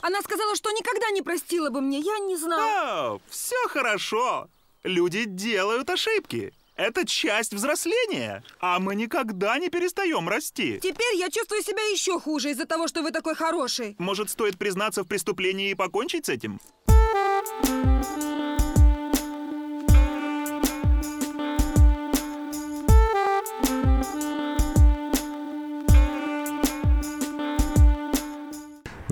Она сказала, что никогда не простила бы мне, я не знала. О, все хорошо. Люди делают ошибки. Это часть взросления, а мы никогда не перестаем расти. Теперь я чувствую себя еще хуже из-за того, что вы такой хороший. Может, стоит признаться в преступлении и покончить с этим?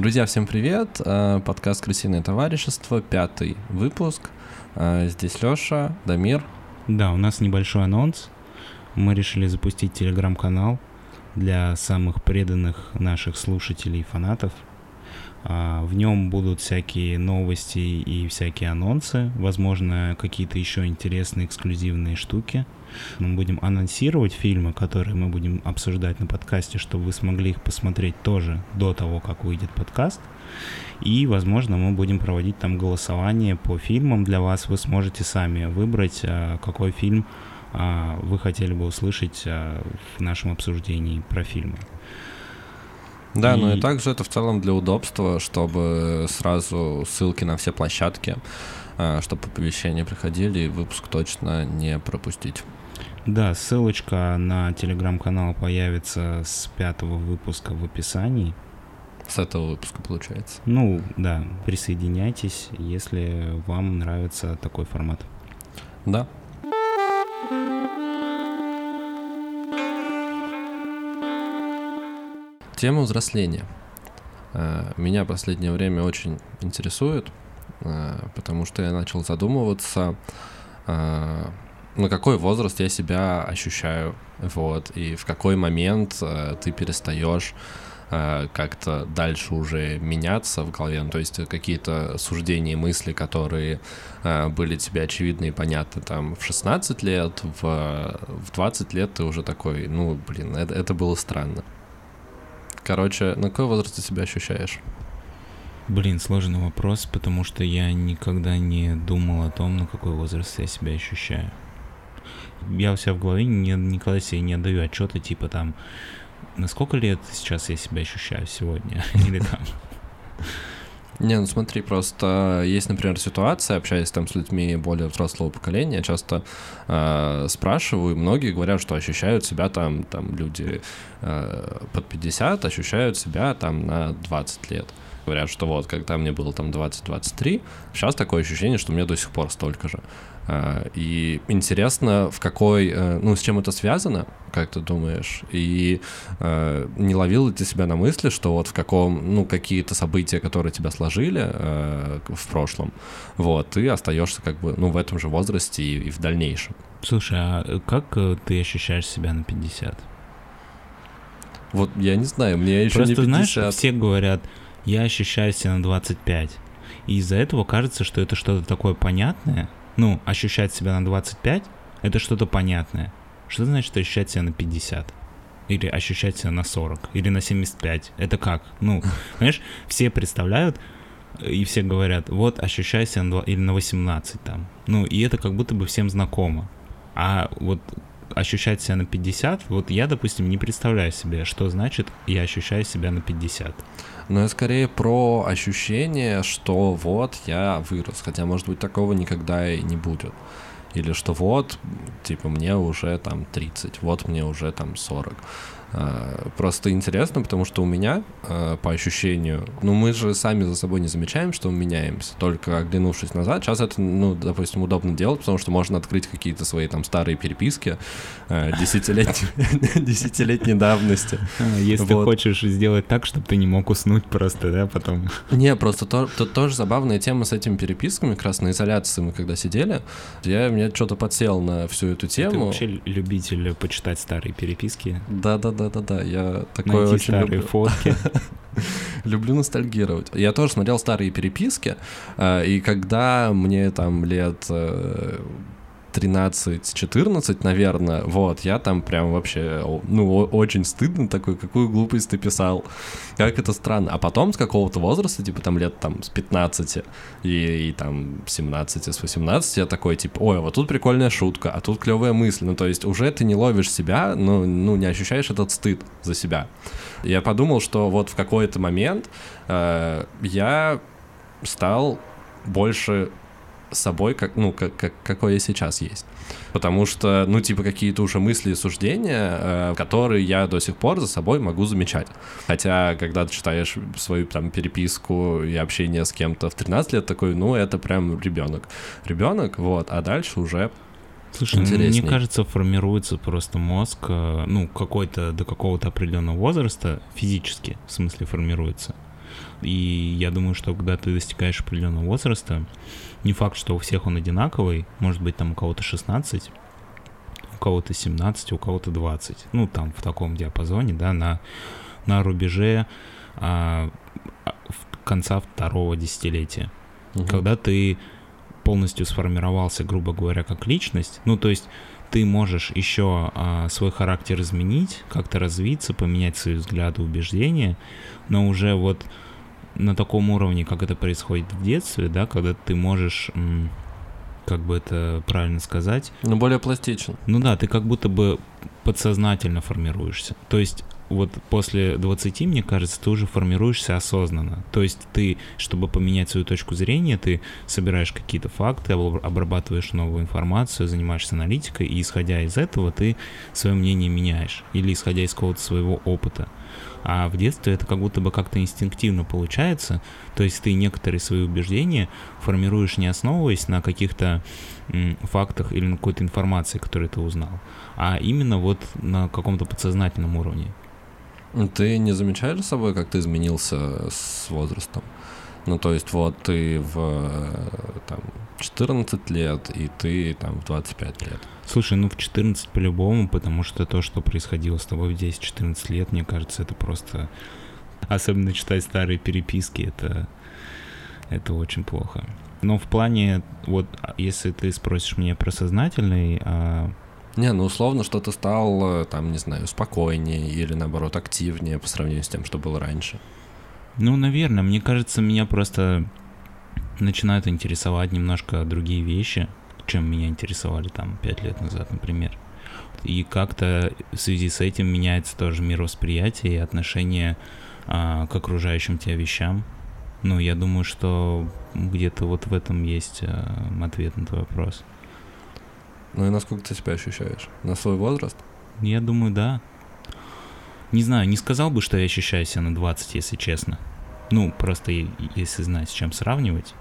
Друзья, всем привет! Э, Подкаст «Крысиное товарищество», пятый выпуск. Э, Здесь Лёша, Дамир. Да, у нас небольшой анонс. Мы решили запустить телеграм-канал для самых преданных наших слушателей и фанатов. А, В нем будут всякие новости и всякие анонсы, возможно, какие-то еще интересные эксклюзивные штуки. Мы будем анонсировать фильмы, которые мы будем обсуждать на подкасте, чтобы вы смогли их посмотреть тоже до того, как выйдет подкаст. И, возможно, мы будем проводить там голосование по фильмам для вас. Вы сможете сами выбрать, а, какой фильм а, вы хотели бы услышать а, в нашем обсуждении про фильмы. Да, ну и И- также это в целом для удобства, чтобы сразу ссылки на все площадки, чтобы оповещения приходили и выпуск точно не пропустить. Да, ссылочка на телеграм-канал появится с пятого выпуска в описании. С этого выпуска получается. Ну, да, присоединяйтесь, если вам нравится такой формат. Да. Тема взросления. Э, Меня в последнее время очень интересует, э, потому что я начал задумываться, э, на какой возраст я себя ощущаю, вот, и в какой момент э, ты перестаешь э, как-то дальше уже меняться в голове, ну, то есть какие-то суждения, мысли, которые э, были тебе очевидны и понятны там в 16 лет, в, в 20 лет ты уже такой, ну, блин, это, это было странно. Короче, на какой возраст ты себя ощущаешь? Блин, сложный вопрос, потому что я никогда не думал о том, на какой возраст я себя ощущаю. Я у себя в голове не, никогда себе не отдаю отчета, типа там, на сколько лет сейчас я себя ощущаю сегодня? Или там, Не, ну смотри, просто есть, например, ситуация, общаясь там с людьми более взрослого поколения, часто э, спрашиваю, многие говорят, что ощущают себя там, там люди э, под 50 ощущают себя там на 20 лет. Говорят, что вот, когда мне было там 20-23, сейчас такое ощущение, что мне до сих пор столько же. Э, И интересно, в какой, э, ну, с чем это связано, как ты думаешь? И э, не ловил ли ты себя на мысли, что вот в каком, ну, какие-то события, которые тебя сложили э, в прошлом, вот, ты остаешься как бы, ну, в этом же возрасте и, и в дальнейшем. слушай, а как ты ощущаешь себя на 50? Вот я не знаю, мне еще Просто, не 50. знаешь, все говорят, я ощущаю себя на 25. И из-за этого кажется, что это что-то такое понятное. Ну, ощущать себя на 25 — это что-то понятное. Что значит ощущать себя на 50? Или ощущать себя на 40? Или на 75? Это как? Ну, понимаешь, все представляют, и все говорят, вот ощущай себя на 2, или на 18 там. Ну, и это как будто бы всем знакомо. А вот ощущать себя на 50, вот я, допустим, не представляю себе, что значит я ощущаю себя на 50. Но я скорее про ощущение, что вот я вырос, хотя, может быть, такого никогда и не будет. Или что вот, типа, мне уже там 30, вот мне уже там 40. А, Просто интересно, потому что у меня, а, по ощущению, ну мы же сами за собой не замечаем, что мы меняемся, только оглянувшись назад. Сейчас это, ну, допустим, удобно делать, потому что можно открыть какие-то свои там старые переписки а, десятилетней давности. Если ты хочешь сделать так, чтобы ты не мог уснуть просто, да, потом. Не, просто то, то- тоже забавная тема с этими переписками, как раз на изоляции мы когда сидели, я мне что-то подсел на всю эту Ты тему. вообще любитель почитать старые переписки, Да, да, да, да, да. Я такое найти очень старые люблю. фотки. Люблю ностальгировать. Я тоже смотрел старые переписки, э, и когда мне там лет э, 13-14, наверное, вот, я там прям вообще, ну, очень стыдно такой, какую глупость ты писал, как это странно. А потом с какого-то возраста, типа там лет там с 15 и, и там 17, с 18, я такой, типа, ой, вот тут прикольная шутка, а тут клевая мысль, ну, то есть уже ты не ловишь себя, ну, ну не ощущаешь этот стыд за себя. Я подумал, что вот в какой-то момент э, я стал больше собой, как, ну, как, как, какой я сейчас есть. Потому что, ну, типа, какие-то уже мысли и суждения, э, которые я до сих пор за собой могу замечать. Хотя, когда ты читаешь свою там переписку и общение с кем-то в 13 лет, такой, ну, это прям ребенок. Ребенок, вот, а дальше уже Слушай, Интересней. мне кажется, формируется просто мозг, э, ну, какой-то до какого-то определенного возраста физически, в смысле, формируется. И я думаю, что когда ты достигаешь определенного возраста, не факт, что у всех он одинаковый, может быть, там у кого-то 16, у кого-то 17, у кого-то 20. Ну, там в таком диапазоне, да, на, на рубеже а, конца второго десятилетия. Угу. Когда ты полностью сформировался, грубо говоря, как личность, ну, то есть ты можешь еще а, свой характер изменить, как-то развиться, поменять свои взгляды, убеждения, но уже вот на таком уровне, как это происходит в детстве, да, когда ты можешь, как бы это правильно сказать? Ну, более пластичен. Ну да, ты как будто бы подсознательно формируешься. То есть вот после 20, мне кажется, ты уже формируешься осознанно. То есть ты, чтобы поменять свою точку зрения, ты собираешь какие-то факты, обрабатываешь новую информацию, занимаешься аналитикой, и исходя из этого ты свое мнение меняешь. Или исходя из какого-то своего опыта. А в детстве это как будто бы как-то инстинктивно получается. То есть ты некоторые свои убеждения формируешь не основываясь на каких-то фактах или на какой-то информации, которую ты узнал, а именно вот на каком-то подсознательном уровне. Ты не замечаешь за собой, как ты изменился с возрастом? Ну, то есть вот ты в там, 14 лет, и ты там в 25 лет. Слушай, ну в 14 по-любому, потому что то, что происходило с тобой в 10-14 лет, мне кажется, это просто... Особенно читать старые переписки, это, это очень плохо. Но в плане, вот, а, если ты спросишь меня про сознательный... А... Не, ну условно, что ты стал, там, не знаю, спокойнее или, наоборот, активнее по сравнению с тем, что было раньше. Ну, наверное, мне кажется, меня просто начинают интересовать немножко другие вещи, чем меня интересовали там пять лет назад, например. И как-то в связи с этим меняется тоже мировосприятие и отношение а, к окружающим тебя вещам. Ну, я думаю, что где-то вот в этом есть а, ответ на твой вопрос. Ну и насколько ты себя ощущаешь? На свой возраст? Я думаю, да. Не знаю, не сказал бы, что я ощущаю себя на 20, если честно. Ну, просто если знать, с чем сравнивать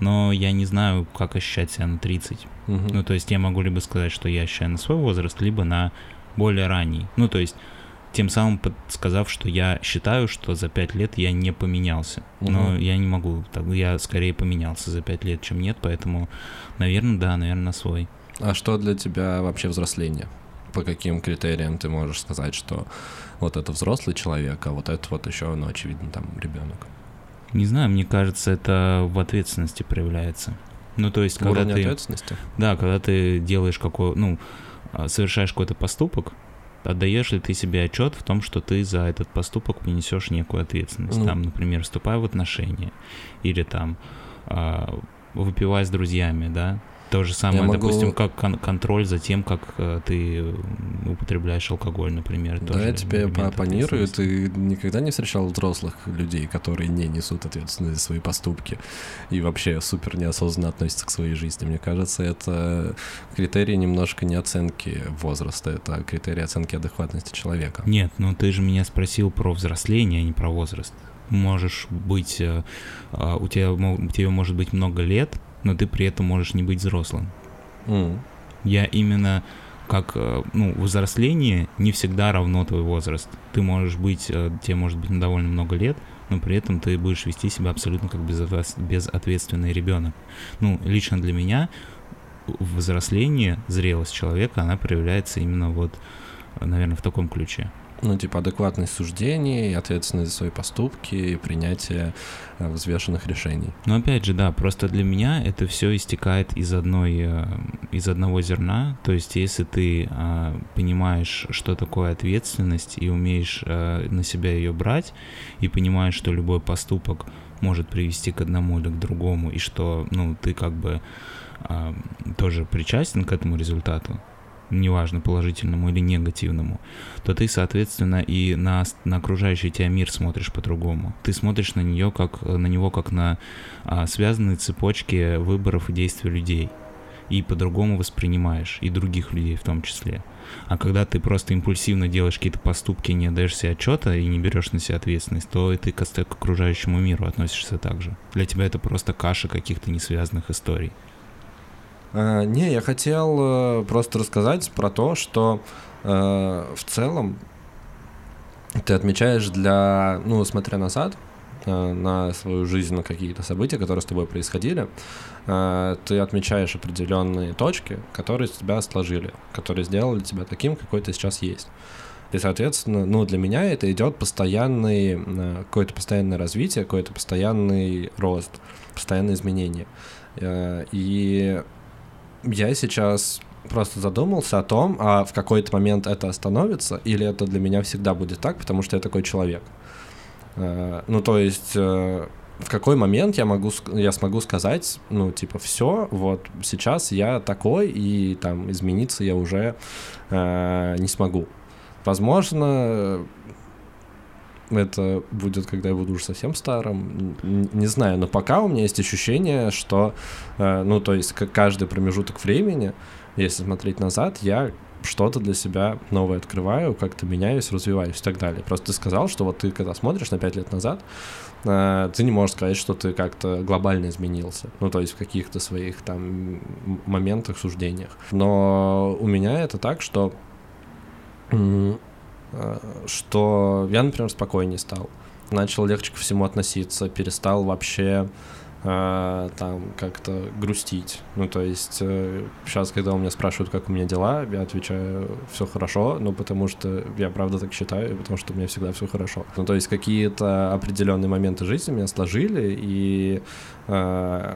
но я не знаю, как ощущать себя на 30. Угу. Ну, то есть я могу либо сказать, что я ощущаю на свой возраст, либо на более ранний. Ну, то есть тем самым сказав, что я считаю, что за 5 лет я не поменялся. Угу. Но я не могу, так, я скорее поменялся за 5 лет, чем нет, поэтому, наверное, да, наверное, на свой. А что для тебя вообще взросление? По каким критериям ты можешь сказать, что вот это взрослый человек, а вот это вот еще, ну, очевидно, там ребенок? Не знаю, мне кажется, это в ответственности проявляется. Ну, то есть, когда Уровень ты... ответственности? Да, когда ты делаешь какой... Ну, а, совершаешь какой-то поступок, отдаешь ли ты себе отчет в том, что ты за этот поступок понесешь некую ответственность. Ну. Там, например, вступая в отношения, или там э, выпивая с друзьями, да, то же самое, могу... допустим, как кон- контроль за тем, как э, ты употребляешь алкоголь, например. Да, я тебе оппонирую, ты никогда не встречал взрослых людей, которые не несут ответственность за свои поступки и вообще супер неосознанно относятся к своей жизни. Мне кажется, это критерий немножко не оценки возраста, это критерий оценки адекватности человека. Нет, ну ты же меня спросил про взросление, а не про возраст можешь быть, э, а, у тебя, у тебя может быть много лет, но ты при этом можешь не быть взрослым. Mm. Я именно как, э, ну, взросление не всегда равно твой возраст. Ты можешь быть, э, тебе может быть довольно много лет, но при этом ты будешь вести себя абсолютно как безответственный ребенок. Ну, лично для меня взросление, зрелость человека, она проявляется именно вот, наверное, в таком ключе. Ну, типа, адекватность суждений, ответственность за свои поступки и принятие э, взвешенных решений. Но опять же, да, просто для меня это все истекает из одной, э, из одного зерна. То есть, если ты э, понимаешь, что такое ответственность и умеешь э, на себя ее брать, и понимаешь, что любой поступок может привести к одному или к другому, и что, ну, ты как бы э, тоже причастен к этому результату, неважно, положительному или негативному, то ты, соответственно, и на, на окружающий тебя мир смотришь по-другому. Ты смотришь на нее как на него как на а, связанные цепочки выборов и действий людей. И по-другому воспринимаешь, и других людей в том числе. А когда ты просто импульсивно делаешь какие-то поступки, не отдаешь себе отчета и не берешь на себя ответственность, то и ты к окружающему миру относишься так же. Для тебя это просто каша каких-то несвязанных историй. А, не, я хотел э, просто рассказать про то, что э, в целом ты отмечаешь для, ну, смотря назад, э, на свою жизнь, на какие-то события, которые с тобой происходили, э, ты отмечаешь определенные точки, которые тебя сложили, которые сделали тебя таким, какой ты сейчас есть. И, соответственно, ну, для меня это идет постоянный, э, какое-то постоянное развитие, какой-то постоянный рост, постоянное изменение. Э, и я сейчас просто задумался о том, а в какой-то момент это остановится, или это для меня всегда будет так, потому что я такой человек. Э, ну, то есть, э, в какой момент я могу, я смогу сказать, ну, типа, все, вот сейчас я такой, и там измениться я уже э, не смогу. Возможно, это будет, когда я буду уже совсем старым, не знаю, но пока у меня есть ощущение, что, э, ну, то есть каждый промежуток времени, если смотреть назад, я что-то для себя новое открываю, как-то меняюсь, развиваюсь и так далее. Просто ты сказал, что вот ты когда смотришь на пять лет назад, э, ты не можешь сказать, что ты как-то глобально изменился. Ну, то есть в каких-то своих там моментах, суждениях. Но у меня это так, что что я, например, спокойнее стал. Начал легче ко всему относиться, перестал вообще э, там как-то грустить. Ну, то есть э, сейчас, когда у меня спрашивают, как у меня дела, я отвечаю, все хорошо, ну, потому что я правда так считаю, потому что у меня всегда все хорошо. Ну, то есть какие-то определенные моменты жизни меня сложили, и э,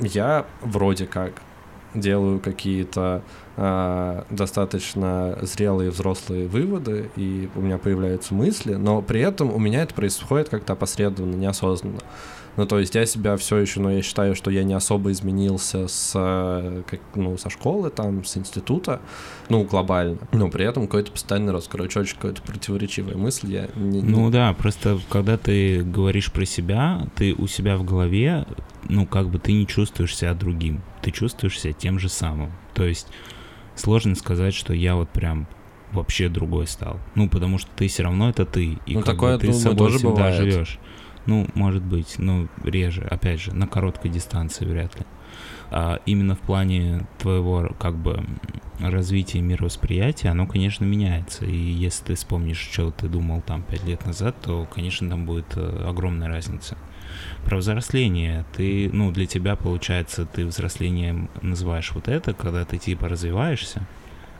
я вроде как делаю какие-то э, достаточно зрелые взрослые выводы, и у меня появляются мысли, но при этом у меня это происходит как-то опосредованно, неосознанно. Ну, то есть я себя все еще, но я считаю, что я не особо изменился с, как, ну, со школы, там, с института, ну, глобально. Но при этом какой-то постоянный рост. Короче, очень какая-то противоречивая мысль. Я не, не... Ну да, просто когда ты говоришь про себя, ты у себя в голове, ну, как бы ты не чувствуешь себя другим. Ты чувствуешь себя тем же самым. То есть сложно сказать, что я вот прям вообще другой стал. Ну, потому что ты все равно это ты. И ну, такое, бы, ты думаю, с собой тоже всегда бывает. живешь. Ну, может быть, ну, реже, опять же, на короткой дистанции вряд ли. А именно в плане твоего, как бы, развития мировосприятия, оно, конечно, меняется. И если ты вспомнишь, что ты думал там пять лет назад, то, конечно, там будет э, огромная разница. Про взросление. Ты, ну, для тебя, получается, ты взрослением называешь вот это, когда ты типа развиваешься,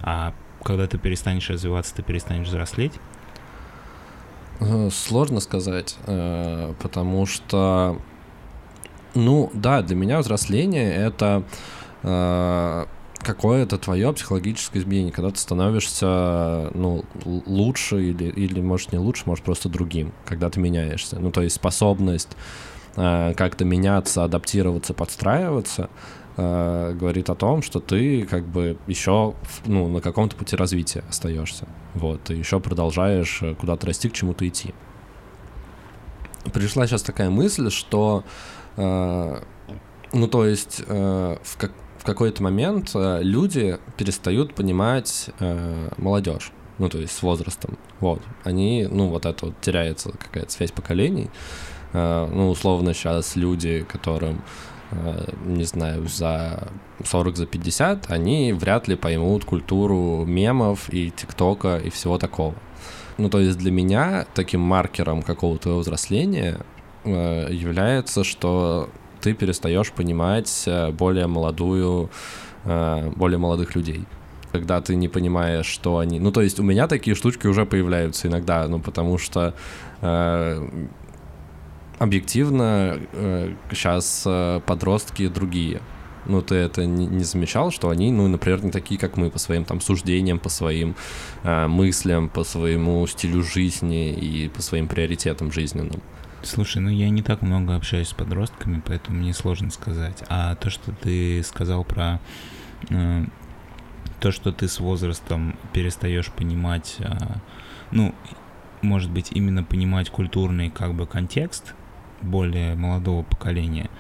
а когда ты перестанешь развиваться, ты перестанешь взрослеть. Э, сложно сказать, э, потому что, ну да, для меня взросление это э, какое-то твое психологическое изменение, когда ты становишься, ну, лучше или, или, может, не лучше, может, просто другим, когда ты меняешься. Ну, то есть способность как-то меняться, адаптироваться, подстраиваться, э, говорит о том, что ты как бы еще ну, на каком-то пути развития остаешься. Вот, ты еще продолжаешь э, куда-то расти, к чему-то идти. Пришла сейчас такая мысль, что, э, ну, то есть, э, в, как, в какой-то момент э, люди перестают понимать э, молодежь ну, то есть с возрастом. Вот. Они, ну, вот это вот теряется какая-то связь поколений. Э, ну, условно, сейчас люди, которым Э, не знаю, за 40, за 50, они вряд ли поймут культуру мемов и ТикТока и всего такого. Ну, то есть для меня таким маркером какого-то взросления э, является, что ты перестаешь понимать э, более молодую, более молодых людей. когда ты не понимаешь, что они... Ну, то есть у меня такие штучки уже появляются иногда, ну, потому что э, объективно э, сейчас э, подростки другие. Ну, ты это не, не замечал, что они, ну, например, не такие, как мы, по своим там суждениям, по своим э, мыслям, по своему стилю жизни и по своим приоритетам жизненным. Слушай, ну я не так много общаюсь с подростками, поэтому мне сложно сказать. А то, что ты сказал про э, то, что ты с возрастом перестаешь понимать, э, ну, может быть, именно понимать культурный как бы контекст более молодого поколения,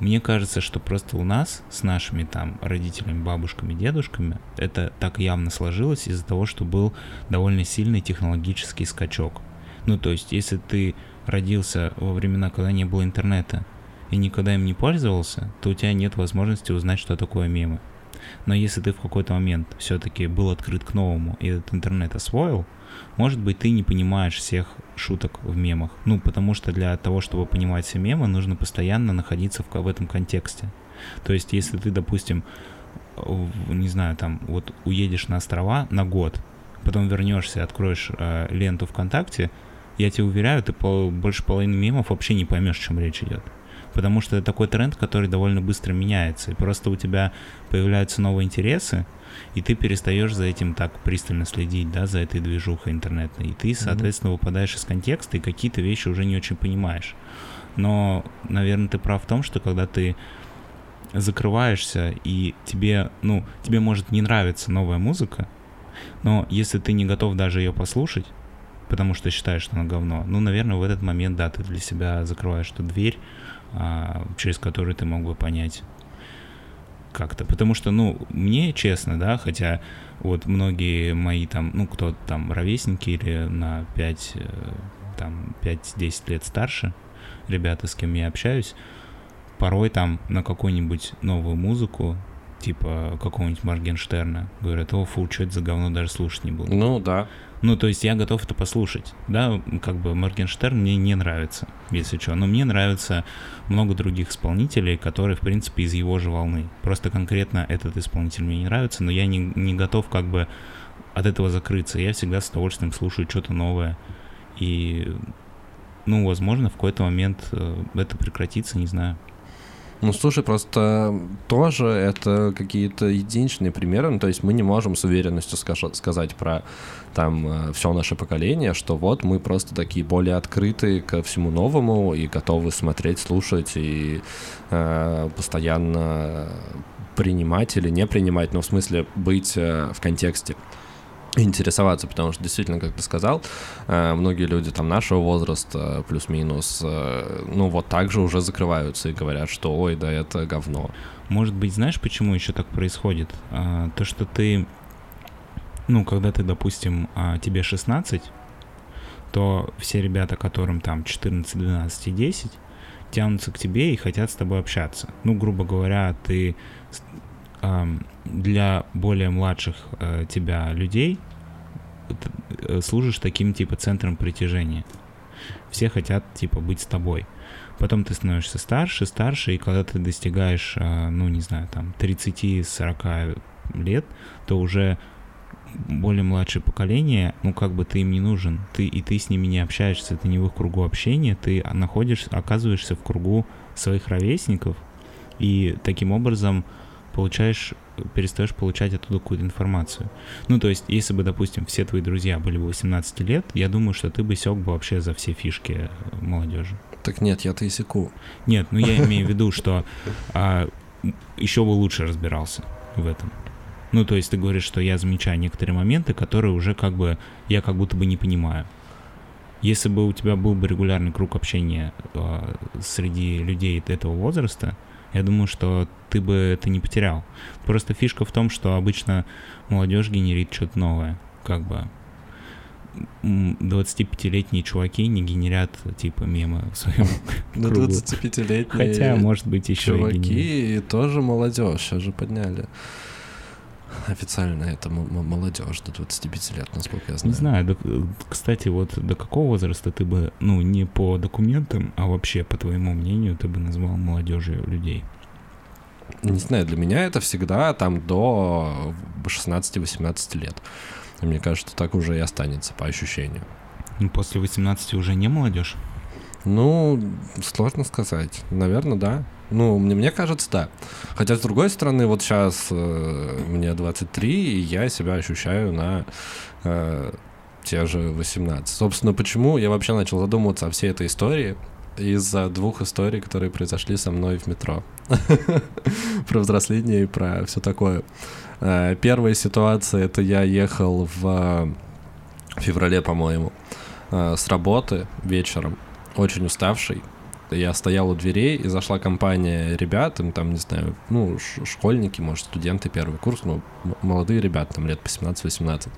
мне кажется, что просто у нас с нашими там родителями, бабушками, дедушками это так явно сложилось из-за того, что был довольно сильный технологический скачок. Ну, то есть, если ты родился во времена, когда не было интернета, и никогда им не пользовался, то у тебя нет возможности узнать, что такое мемы. Но если ты в какой-то момент все-таки был открыт к новому и этот интернет освоил, может быть, ты не понимаешь всех шуток в мемах. Ну, потому что для того, чтобы понимать все мемы, нужно постоянно находиться в, в этом контексте. То есть, если ты, допустим, не знаю, там, вот уедешь на острова на год, потом вернешься, откроешь э, ленту ВКонтакте, я тебе уверяю, ты по, больше половины мемов вообще не поймешь, о чем речь идет. Потому что это такой тренд, который довольно быстро меняется. И просто у тебя появляются новые интересы, и ты перестаешь за этим так пристально следить, да, за этой движухой интернетной. И ты, соответственно, выпадаешь из контекста, и какие-то вещи уже не очень понимаешь. Но, наверное, ты прав в том, что когда ты закрываешься, и тебе, ну, тебе может не нравиться новая музыка, но если ты не готов даже ее послушать, потому что считаешь, что она говно, ну, наверное, в этот момент, да, ты для себя закрываешь эту дверь, а, через которую ты мог бы понять как-то. Потому что, ну, мне честно, да, хотя вот многие мои там, ну, кто там ровесники или на 5, э, там, 5-10 лет старше, ребята, с кем я общаюсь, порой там на какую-нибудь новую музыку, типа какого-нибудь Моргенштерна, говорят, о, фу, что это за говно, даже слушать не буду. Ну, да. Ну, то есть я готов это послушать. Да, как бы Моргенштерн мне не нравится, если что. Но мне нравится много других исполнителей, которые, в принципе, из его же волны. Просто конкретно этот исполнитель мне не нравится, но я не, не готов как бы от этого закрыться. Я всегда с удовольствием слушаю что-то новое. И, ну, возможно, в какой-то момент э, это прекратится, не знаю. Ну, слушай, просто тоже это какие-то единичные примеры. Ну, то есть мы не можем с уверенностью сказать про там э, все наше поколение, что вот мы просто такие более открытые ко всему новому и готовы смотреть, слушать и э, постоянно принимать или не принимать, но в смысле быть э, в контексте интересоваться, потому что действительно, как ты сказал, э, многие люди там нашего возраста, плюс-минус, э, ну вот так же уже закрываются и говорят, что ой, да это говно. Может быть, знаешь, почему еще так происходит? То, что ты, ну, когда ты, допустим, а, тебе 16, то все ребята, которым там 14, 12 и 10, тянутся к тебе и хотят с тобой общаться. Ну, грубо говоря, ты для более младших э, тебя людей э, служишь таким типа центром притяжения. Все хотят типа быть с тобой. Потом ты становишься старше, старше, и когда ты достигаешь, э, ну не знаю, там 30-40 лет, то уже более младшее поколение, ну как бы ты им не нужен, ты и ты с ними не общаешься, ты не в их кругу общения, ты находишься, оказываешься в кругу своих ровесников, и таким образом получаешь, перестаешь получать оттуда какую-то информацию. Ну, то есть, если бы, допустим, все твои друзья были бы 18 лет, я думаю, что ты бы сёк бы вообще за все фишки э, молодежи. Так нет, я-то и секу. Нет, ну я имею в виду, что а, еще бы лучше разбирался в этом. Ну, то есть ты говоришь, что я замечаю некоторые моменты, которые уже как бы я как будто бы не понимаю. Если бы у тебя был бы регулярный круг общения э, среди людей этого возраста, я думаю, что ты бы это не потерял. Просто фишка в том, что обычно молодежь генерит что-то новое. Как бы 25-летние чуваки не генерят типа мемы в своем Ну, 25-летние Хотя, может быть, еще чуваки и тоже молодежь, сейчас же подняли. Официально это молодежь до 25 лет, насколько я знаю. Не знаю, да, кстати, вот до какого возраста ты бы, ну, не по документам, а вообще, по твоему мнению, ты бы назвал молодежью людей? Не знаю, для меня это всегда там до бы 16-18 лет. Мне кажется, так уже и останется по ощущению. Ну, после 18 уже не молодежь? Ну, сложно сказать. Наверное, да. Ну, мне, мне кажется, да. Хотя, с другой стороны, вот сейчас э, мне 23, и я себя ощущаю на э, те же 18. Собственно, почему я вообще начал задумываться о всей этой истории? Из-за двух историй, которые произошли со мной в метро. Про взросление и про все такое. Э, первая ситуация, это я ехал в феврале, по-моему, э, с работы вечером очень уставший. Я стоял у дверей, и зашла компания ребят, им там, не знаю, ну, школьники, может, студенты первый курс, ну, молодые ребята, там лет по 17-18.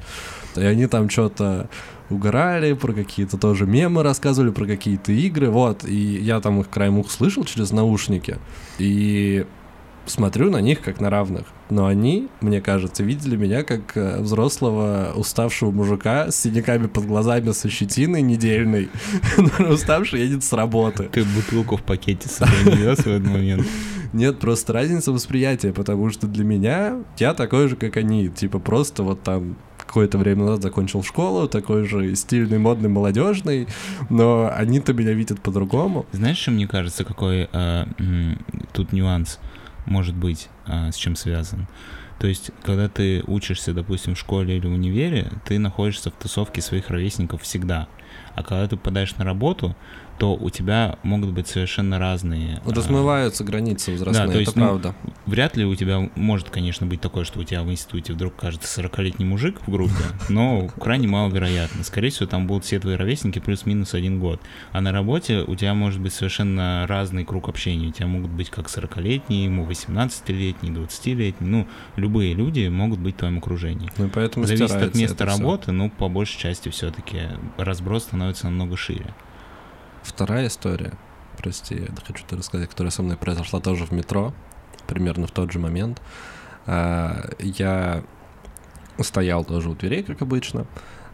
И они там что-то угорали, про какие-то тоже мемы рассказывали, про какие-то игры, вот. И я там их краем ух слышал через наушники. И смотрю на них как на равных. Но они, мне кажется, видели меня как э, взрослого уставшего мужика с синяками под глазами, со щетиной недельной, уставший едет с работы. Ты бутылку в пакете с собой в этот момент? Нет, просто разница восприятия, потому что для меня я такой же, как они. Типа просто вот там какое-то время назад закончил школу, такой же стильный, модный, молодежный, но они-то меня видят по-другому. Знаешь, что мне кажется, какой э, тут нюанс? Может быть, а, с чем связан. То есть, когда ты учишься, допустим, в школе или в универе, ты находишься в тусовке своих ровесников всегда. А когда ты попадаешь на работу, то у тебя могут быть совершенно разные... Размываются а... границы возрастные, да, то есть, это ну, правда. Вряд ли у тебя может, конечно, быть такое, что у тебя в институте вдруг кажется 40-летний мужик в группе, но крайне маловероятно. Скорее всего, там будут все твои ровесники плюс-минус один год. А на работе у тебя может быть совершенно разный круг общения. У тебя могут быть как 40-летние, ему 18-летние, 20-летние. Ну, любые люди могут быть в твоем окружении. Ну, поэтому Зависит от места работы, все. но по большей части все-таки разброс становится намного шире. Вторая история, прости, я хочу тебе рассказать, которая со мной произошла тоже в метро, примерно в тот же момент. А, я стоял тоже у дверей, как обычно,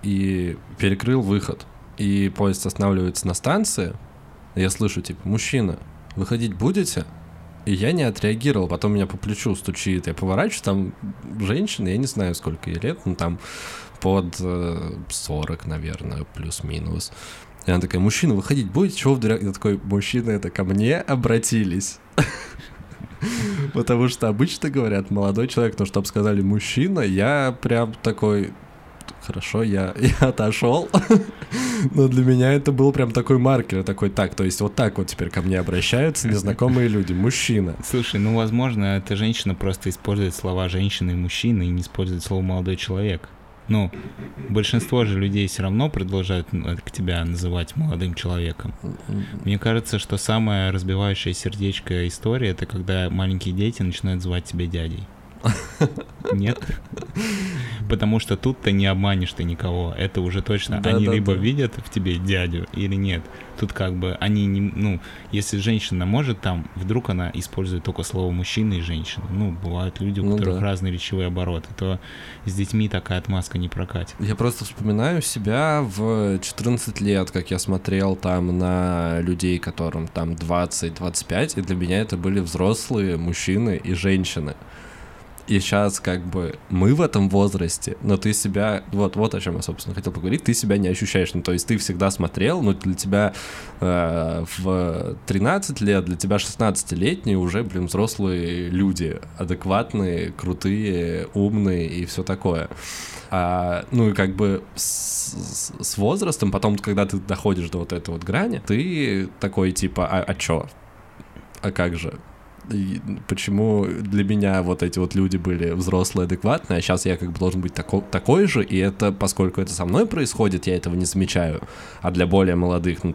и перекрыл выход. И поезд останавливается на станции. Я слышу, типа, мужчина, выходить будете? И я не отреагировал, потом меня по плечу стучит, я поворачиваюсь, там женщина, я не знаю, сколько ей лет, ну там под 40, э, наверное, плюс-минус. И она такая, мужчина, выходить будете? Чего в дверях? Я такой, мужчина, это ко мне обратились. Потому что обычно говорят молодой человек, но чтобы сказали мужчина, я прям такой, хорошо, я, я отошел. Но для меня это был прям такой маркер, такой так, то есть вот так вот теперь ко мне обращаются незнакомые люди, мужчина. Слушай, ну возможно, эта женщина просто использует слова женщины и мужчины и не использует слово молодой человек. Ну, большинство же людей все равно продолжают к тебя называть молодым человеком. Мне кажется, что самая разбивающая сердечко история это когда маленькие дети начинают звать тебя дядей. Нет? Потому что тут ты не обманешь ты никого. Это уже точно. Да, они да, либо да. видят в тебе дядю или нет. Тут как бы они не... Ну, если женщина может там, вдруг она использует только слово мужчина и женщина. Ну, бывают люди, у ну, которых да. разные речевые обороты. То с детьми такая отмазка не прокатит. Я просто вспоминаю себя в 14 лет, как я смотрел там на людей, которым там 20-25, и для меня это были взрослые мужчины и женщины. И сейчас как бы мы в этом возрасте, но ты себя, вот, вот о чем я, собственно, хотел поговорить, ты себя не ощущаешь. Ну, то есть ты всегда смотрел, но для тебя э, в 13 лет, для тебя 16-летние уже, блин, взрослые люди, адекватные, крутые, умные и все такое. А, ну и как бы с, с возрастом, потом, когда ты доходишь до вот этой вот грани, ты такой типа, а, а чё? А как же? Почему для меня вот эти вот люди были взрослые, адекватные, а сейчас я как бы должен быть тако, такой же, и это, поскольку это со мной происходит, я этого не замечаю, а для более молодых ну,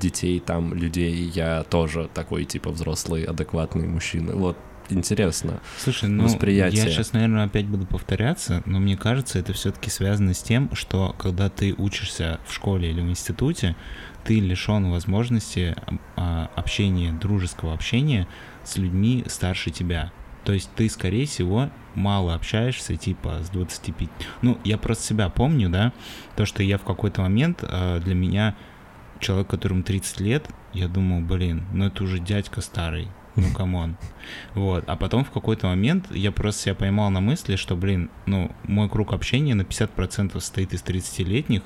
детей, там, людей, я тоже такой, типа, взрослый, адекватный мужчина, вот, интересно. Слушай, ну, восприятие. я сейчас, наверное, опять буду повторяться, но мне кажется, это все-таки связано с тем, что когда ты учишься в школе или в институте, ты лишен возможности а, общения, дружеского общения с людьми старше тебя. То есть ты, скорее всего, мало общаешься, типа, с 25... Ну, я просто себя помню, да, то, что я в какой-то момент, а, для меня, человек, которому 30 лет, я думал, блин, ну это уже дядька старый. Ну, come on. Вот. А потом в какой-то момент я просто себя поймал на мысли, что, блин, ну, мой круг общения на 50% состоит из 30-летних,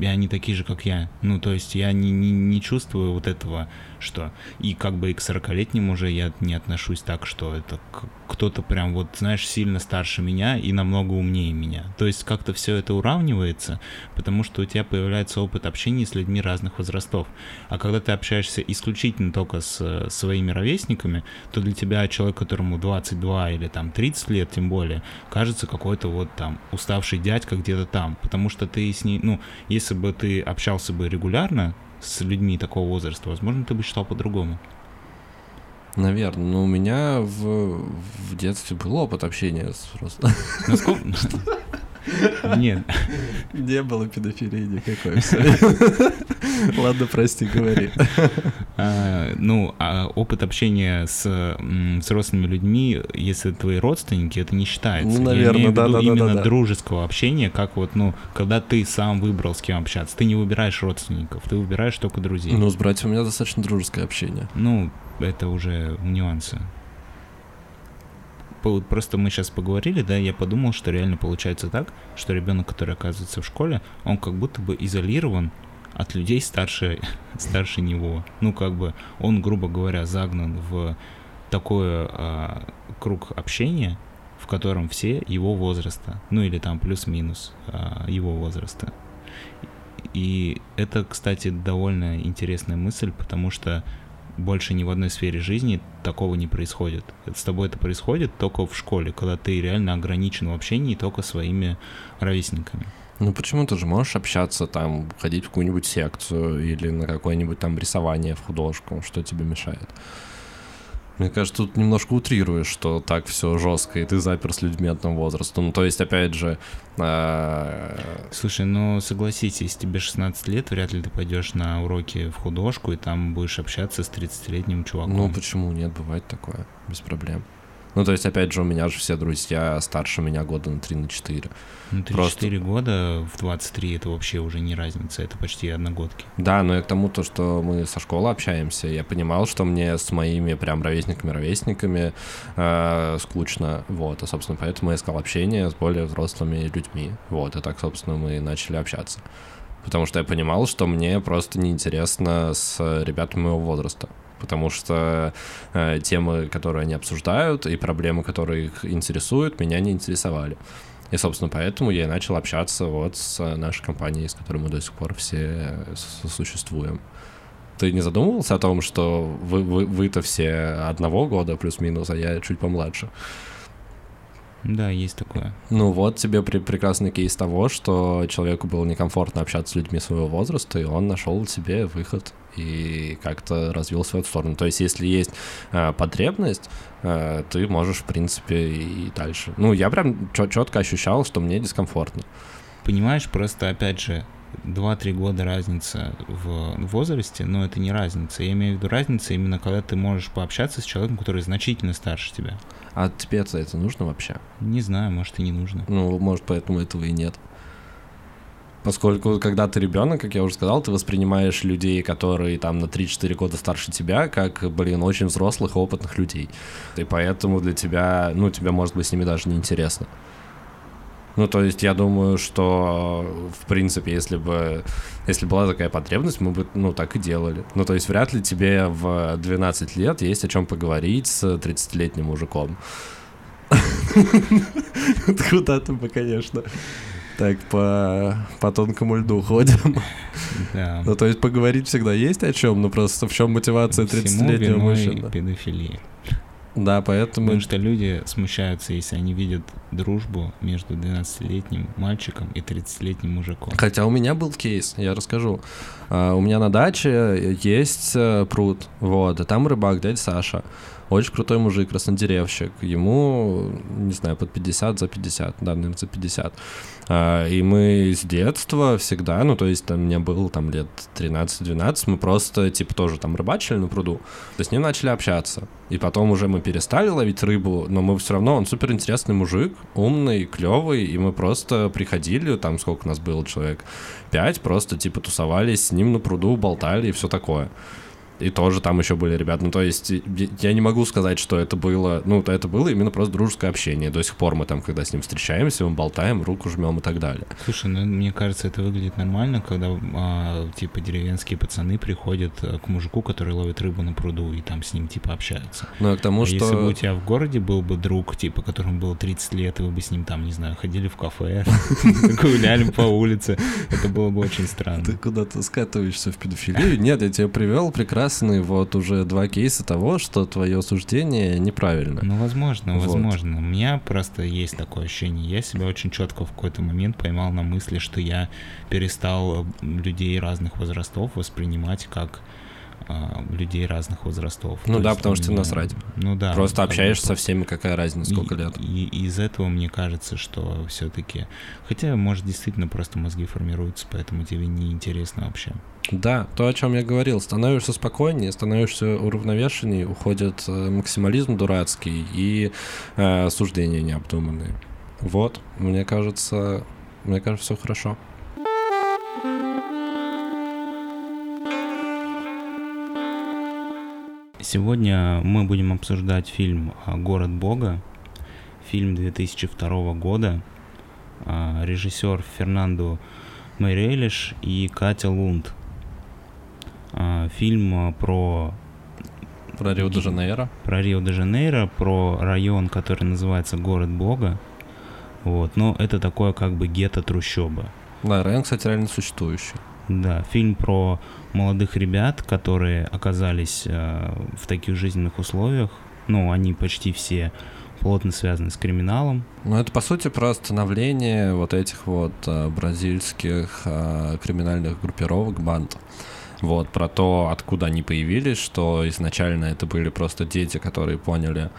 и они такие же, как я. Ну, то есть я не, не, не чувствую вот этого, что... И как бы и к 40-летним уже я не отношусь так, что это кто-то прям вот, знаешь, сильно старше меня и намного умнее меня. То есть как-то все это уравнивается, потому что у тебя появляется опыт общения с людьми разных возрастов. А когда ты общаешься исключительно только с своими ровесниками, то для тебя человек, которому 22 или там 30 лет, тем более, кажется какой-то вот там уставший дядька где-то там, потому что ты с ней, ну, если бы ты общался бы регулярно с людьми такого возраста, возможно, ты бы считал по-другому. Наверное. Но у меня в, в детстве был опыт общения с просто. Насколько? Нет. Не было педофилии никакой. Ладно, прости, говори. А, ну, а опыт общения с взрослыми людьми, если твои родственники, это не считается. Ну, наверное, да, да, именно дружеского общения, как вот, ну, когда ты сам выбрал, с кем общаться. Ты не выбираешь родственников, ты выбираешь только друзей. Ну, с братьями у меня достаточно дружеское общение. Ну, это уже нюансы просто мы сейчас поговорили, да, я подумал, что реально получается так, что ребенок, который оказывается в школе, он как будто бы изолирован от людей старше, старше него. Ну, как бы он, грубо говоря, загнан в такой а, круг общения, в котором все его возраста, ну или там плюс-минус а, его возраста. И это, кстати, довольно интересная мысль, потому что больше ни в одной сфере жизни такого не происходит. С тобой это происходит только в школе, когда ты реально ограничен в общении только своими ровесниками. Ну почему ты же можешь общаться там, ходить в какую-нибудь секцию или на какое-нибудь там рисование в художку, что тебе мешает? Мне кажется, тут немножко утрируешь, что так все жестко, и ты запер с людьми одного возраста. Ну, то есть, опять же... Э... Слушай, ну, согласитесь, тебе 16 лет, вряд ли ты пойдешь на уроки в художку, и там будешь общаться с 30-летним чуваком. Ну, почему? Нет, бывает такое, без проблем. Ну, то есть, опять же, у меня же все друзья старше меня года на 3 на 4. Ну, 3-4 Просто... года в 23 это вообще уже не разница, это почти одногодки. Да, но я к тому, то, что мы со школы общаемся, я понимал, что мне с моими прям ровесниками-ровесниками э, скучно, вот, и, собственно, поэтому я искал общение с более взрослыми людьми, вот, и так, собственно, мы начали общаться. Потому что я понимал, что мне просто неинтересно с ребятами моего возраста потому что э, темы, которые они обсуждают, и проблемы, которые их интересуют, меня не интересовали. И, собственно, поэтому я и начал общаться вот с нашей компанией, с которой мы до сих пор все существуем. Ты не задумывался о том, что вы, вы, вы-то все одного года плюс-минус, а я чуть помладше? Да, есть такое. Ну вот тебе при прекрасный кейс того, что человеку было некомфортно общаться с людьми своего возраста, и он нашел себе выход и как-то развил свою сторону. То есть, если есть э, потребность, э, ты можешь, в принципе, и дальше. Ну, я прям четко ощущал, что мне дискомфортно. Понимаешь, просто опять же, 2-3 года разница в возрасте, но это не разница. Я имею в виду разница именно когда ты можешь пообщаться с человеком, который значительно старше тебя. А тебе-то это нужно вообще? Не знаю, может и не нужно. Ну, может, поэтому этого и нет. Поскольку, когда ты ребенок, как я уже сказал, ты воспринимаешь людей, которые там на 3-4 года старше тебя, как, блин, очень взрослых опытных людей. И поэтому для тебя, ну, тебе, может быть, с ними даже не интересно. Ну, то есть я думаю, что, в принципе, если бы, если была такая потребность, мы бы, ну, так и делали. Ну, то есть вряд ли тебе в 12 лет есть о чем поговорить с 30-летним мужиком. Куда-то бы, конечно так по, по тонкому льду ходим. Да. Ну, то есть поговорить всегда есть о чем, но просто в чем мотивация 30-летнего мужчины? педофилии. Да, поэтому... Потому что люди смущаются, если они видят дружбу между 12-летним мальчиком и 30-летним мужиком. Хотя у меня был кейс, я расскажу. Uh, у меня на даче есть uh, пруд, вот, и там рыбак, дядя Саша. Очень крутой мужик, краснодеревщик. Ему, не знаю, под 50, за 50, да, наверное, за 50. А, и мы с детства всегда, ну, то есть там мне было там лет 13-12, мы просто, типа, тоже там рыбачили на пруду. То с ним начали общаться. И потом уже мы перестали ловить рыбу, но мы все равно, он супер интересный мужик, умный, клевый, и мы просто приходили, там сколько у нас было человек, пять, просто типа тусовались с ним на пруду, болтали и все такое. И тоже там еще были ребята. Ну, то есть я не могу сказать, что это было... Ну, это было именно просто дружеское общение. До сих пор мы там, когда с ним встречаемся, мы болтаем, руку жмем и так далее. Слушай, ну, мне кажется, это выглядит нормально, когда, а, типа, деревенские пацаны приходят э, к мужику, который ловит рыбу на пруду, и там с ним, типа, общаются. Ну, а к тому, а что... если бы у тебя в городе был бы друг, типа, которому было 30 лет, и вы бы с ним там, не знаю, ходили в кафе, гуляли по улице, это было бы очень странно. Ты куда-то скатываешься в педофилию? Нет, я тебе привел прекрасный вот уже два кейса того, что твое суждение неправильно. Ну, возможно, вот. возможно. У меня просто есть такое ощущение. Я себя очень четко в какой-то момент поймал на мысли, что я перестал людей разных возрастов воспринимать как людей разных возрастов. Ну То да, потому что тебе насрать. Ну да. Просто общаешься со всеми, какая разница, сколько и, лет. И, и из этого мне кажется, что все-таки... Хотя, может, действительно просто мозги формируются, поэтому тебе не интересно вообще. Да, то, о чем я говорил, становишься спокойнее, становишься уравновешеннее, уходит э, максимализм дурацкий и э, суждения необдуманные. Вот, мне кажется, мне кажется, все хорошо. Сегодня мы будем обсуждать фильм а, «Город Бога», фильм 2002 года, а, режиссер Фернандо Мейрелиш и Катя Лунд. А, фильм про... Про Рио-де-Жанейро. Про Рио-де-Жанейро, про район, который называется «Город Бога». Вот, но это такое как бы гетто-трущоба. Да, район, кстати, реально существующий. Да, фильм про молодых ребят, которые оказались э, в таких жизненных условиях. Ну, они почти все плотно связаны с криминалом. Ну, это, по сути, про становление вот этих вот э, бразильских э, криминальных группировок, банд. Вот, про то, откуда они появились, что изначально это были просто дети, которые поняли,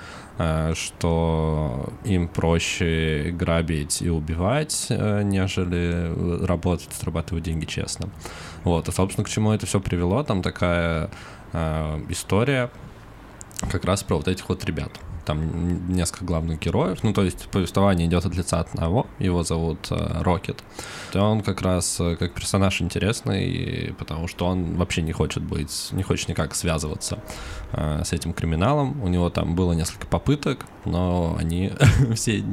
Э, что им проще грабить и убивать, э, нежели работать, зарабатывать деньги честно. Вот, и, собственно, к чему это все привело, там такая э, история как раз про вот этих вот ребят там несколько главных героев. Ну, то есть повествование идет от лица одного, его зовут э, Рокет. И он как раз э, как персонаж интересный, потому что он вообще не хочет быть, не хочет никак связываться э, с этим криминалом. У него там было несколько попыток, но они все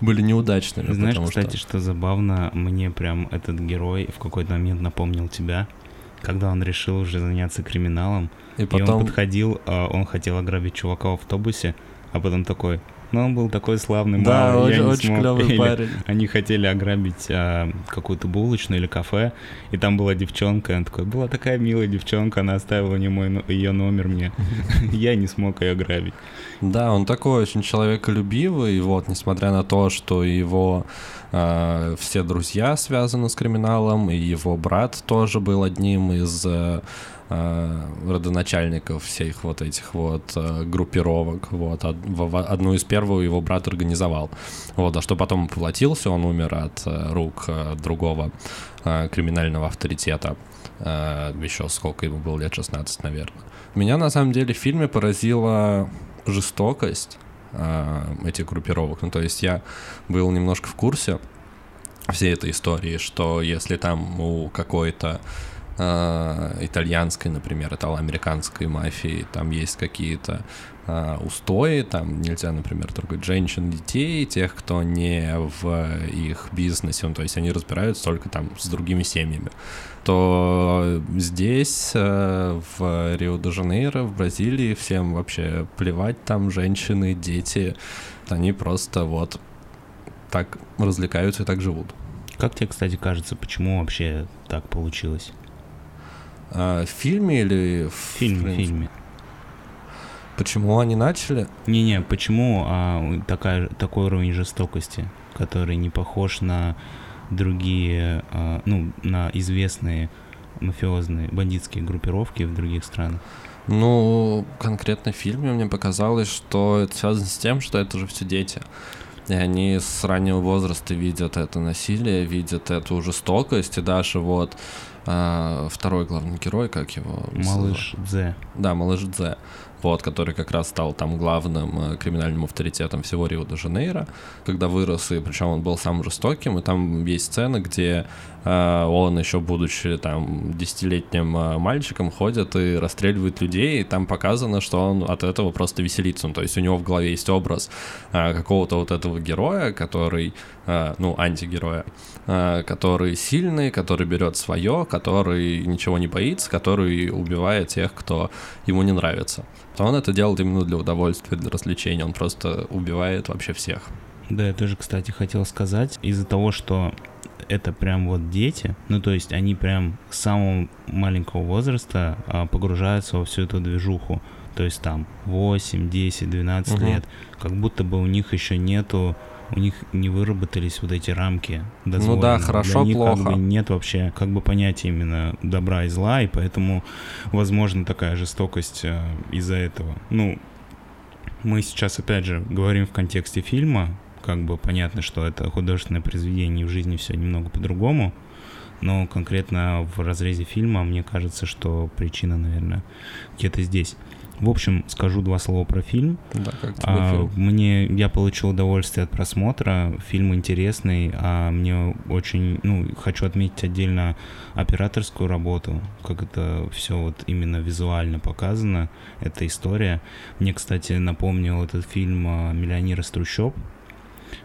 были неудачными. Знаешь, кстати, что... что забавно, мне прям этот герой в какой-то момент напомнил тебя, когда он решил уже заняться криминалом, и, потом... и он подходил, а он хотел ограбить чувака в автобусе, а потом такой, ну, он был такой славный да, малый, очень, я не очень смог. клевый или парень. Они хотели ограбить а, какую-то булочную или кафе, и там была девчонка, и он такой, была такая милая девчонка, она оставила мне мой, ее номер мне, я не смог ее ограбить. Да, он такой очень человеколюбивый, вот, несмотря на то, что его э, все друзья связаны с криминалом, и его брат тоже был одним из э родоначальников всех вот этих вот э, группировок. Вот. Одну из первых его брат организовал. Вот. А что потом поплатился, он умер от э, рук другого криминального авторитета. Еще сколько ему было, лет 16, наверное. Меня на самом деле в фильме поразила жестокость этих группировок. Ну, то есть я был немножко в курсе всей этой истории, что если там у какой-то э, итальянской, например, итало-американской мафии, там есть какие-то э, устои, там нельзя, например, трогать женщин, детей, тех, кто не в их бизнесе, ну, то есть они разбираются только там с другими семьями, то здесь, э, в Рио-де-Жанейро, в Бразилии, всем вообще плевать, там женщины, дети, они просто вот так развлекаются и так живут. Как тебе, кстати, кажется, почему вообще так получилось? А, в фильме или в фильме? В фильме. Почему они начали? Не-не, почему а, такая, такой уровень жестокости, который не похож на другие, а, ну, на известные мафиозные бандитские группировки в других странах? Ну, конкретно в фильме мне показалось, что это связано с тем, что это же все дети. И они с раннего возраста видят это насилие, видят эту жестокость, и даже вот а, второй главный герой, как его? Малыш Дзе. Да, Малыш Дзе вот, который как раз стал там главным э, криминальным авторитетом всего Рио-де-Жанейро, когда вырос, и причем он был самым жестоким, и там есть сцены, где он еще будучи там десятилетним э, мальчиком ходит и расстреливает людей, и там показано, что он от этого просто веселится, ну, то есть у него в голове есть образ э, какого-то вот этого героя, который, э, ну, антигероя, э, который сильный, который берет свое, который ничего не боится, который убивает тех, кто ему не нравится то он это делает именно для удовольствия, для развлечения. Он просто убивает вообще всех. Да, я тоже, кстати, хотел сказать, из-за того, что это прям вот дети, ну то есть они прям с самого маленького возраста а, погружаются во всю эту движуху, то есть там 8, 10, 12 угу. лет, как будто бы у них еще нету у них не выработались вот эти рамки Ну да, хорошо, Для них плохо. Как бы нет вообще как бы понятия именно добра и зла, и поэтому возможно такая жестокость э, из-за этого. Ну, мы сейчас опять же говорим в контексте фильма, как бы понятно, что это художественное произведение, и в жизни все немного по-другому, но конкретно в разрезе фильма мне кажется, что причина, наверное, где-то здесь. В общем, скажу два слова про фильм. Да, как а, фильм? Мне, я получил удовольствие от просмотра. Фильм интересный, а мне очень, ну, хочу отметить отдельно операторскую работу, как это все вот именно визуально показано, эта история. Мне, кстати, напомнил этот фильм а, «Миллионер из трущоб».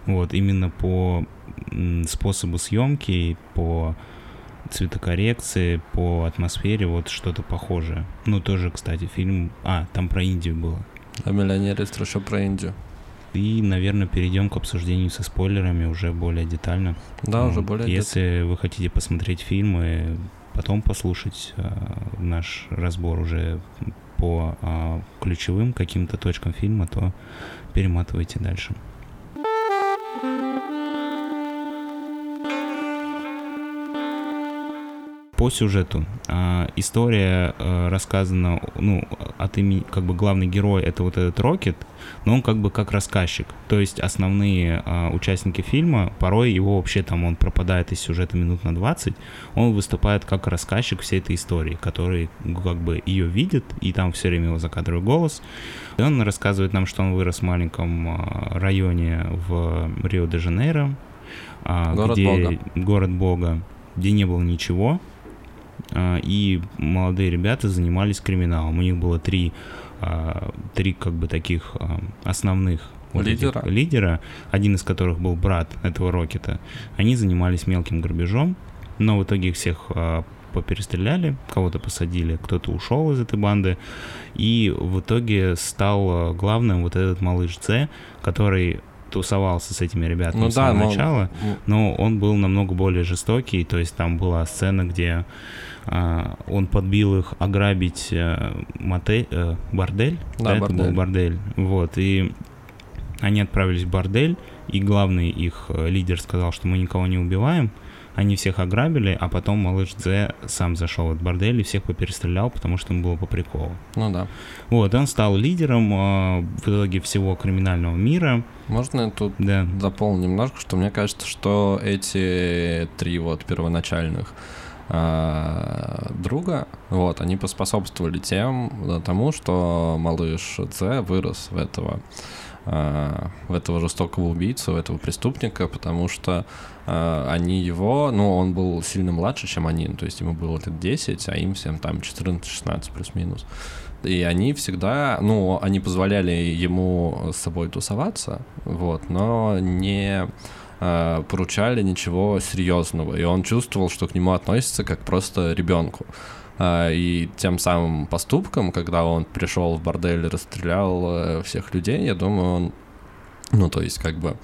Вот, именно по способу съемки, по цветокоррекции, по атмосфере, вот что-то похожее. Ну, тоже, кстати, фильм... А, там про Индию было. А «Миллионер» есть еще про Индию. И, наверное, перейдем к обсуждению со спойлерами уже более детально. Да, вот. уже более Если детально. вы хотите посмотреть фильмы, потом послушать э, наш разбор уже по э, ключевым каким-то точкам фильма, то перематывайте дальше. По сюжету. А, история а, рассказана, ну, от имени, как бы главный герой это вот этот Рокет, но он как бы как рассказчик. То есть основные а, участники фильма, порой его вообще там он пропадает из сюжета минут на 20, он выступает как рассказчик всей этой истории, который как бы ее видит, и там все время его закадровый голос. И он рассказывает нам, что он вырос в маленьком а, районе в Рио-де-Жанейро, город где Бога. город Бога, где не было ничего, и молодые ребята занимались криминалом. У них было три, а, три как бы таких а, основных вот лидера. лидера, один из которых был брат этого Рокета. Они занимались мелким грабежом, но в итоге их всех поперестреляли, кого-то посадили, кто-то ушел из этой банды, и в итоге стал главным вот этот малыш Ц, который тусовался с этими ребятами ну, с самого да, начала, но... но он был намного более жестокий, то есть там была сцена, где а, он подбил их ограбить а, мотель, а, бордель, да, да бордель. это был бордель, вот, и они отправились в бордель, и главный их э, лидер сказал, что мы никого не убиваем, они всех ограбили, а потом малыш Дзе сам зашел в бордель и всех поперестрелял, потому что ему было по приколу. Ну да. Вот, он стал лидером э, в итоге всего криминального мира. Можно я тут да. дополню немножко, что мне кажется, что эти три вот первоначальных э, друга, вот, они поспособствовали тем, тому, что малыш Дзе вырос в этого Э, в этого жестокого убийцу, в этого преступника, потому что э, они его, ну, он был сильно младше, чем они, то есть ему было лет 10, а им всем там 14-16 плюс-минус. И они всегда, ну, они позволяли ему с собой тусоваться, вот, но не э, поручали ничего серьезного, и он чувствовал, что к нему относятся как просто ребенку. А, и тем самым поступком, когда он пришел в бордель и расстрелял э, всех людей, я думаю, он, ну, то есть, как бы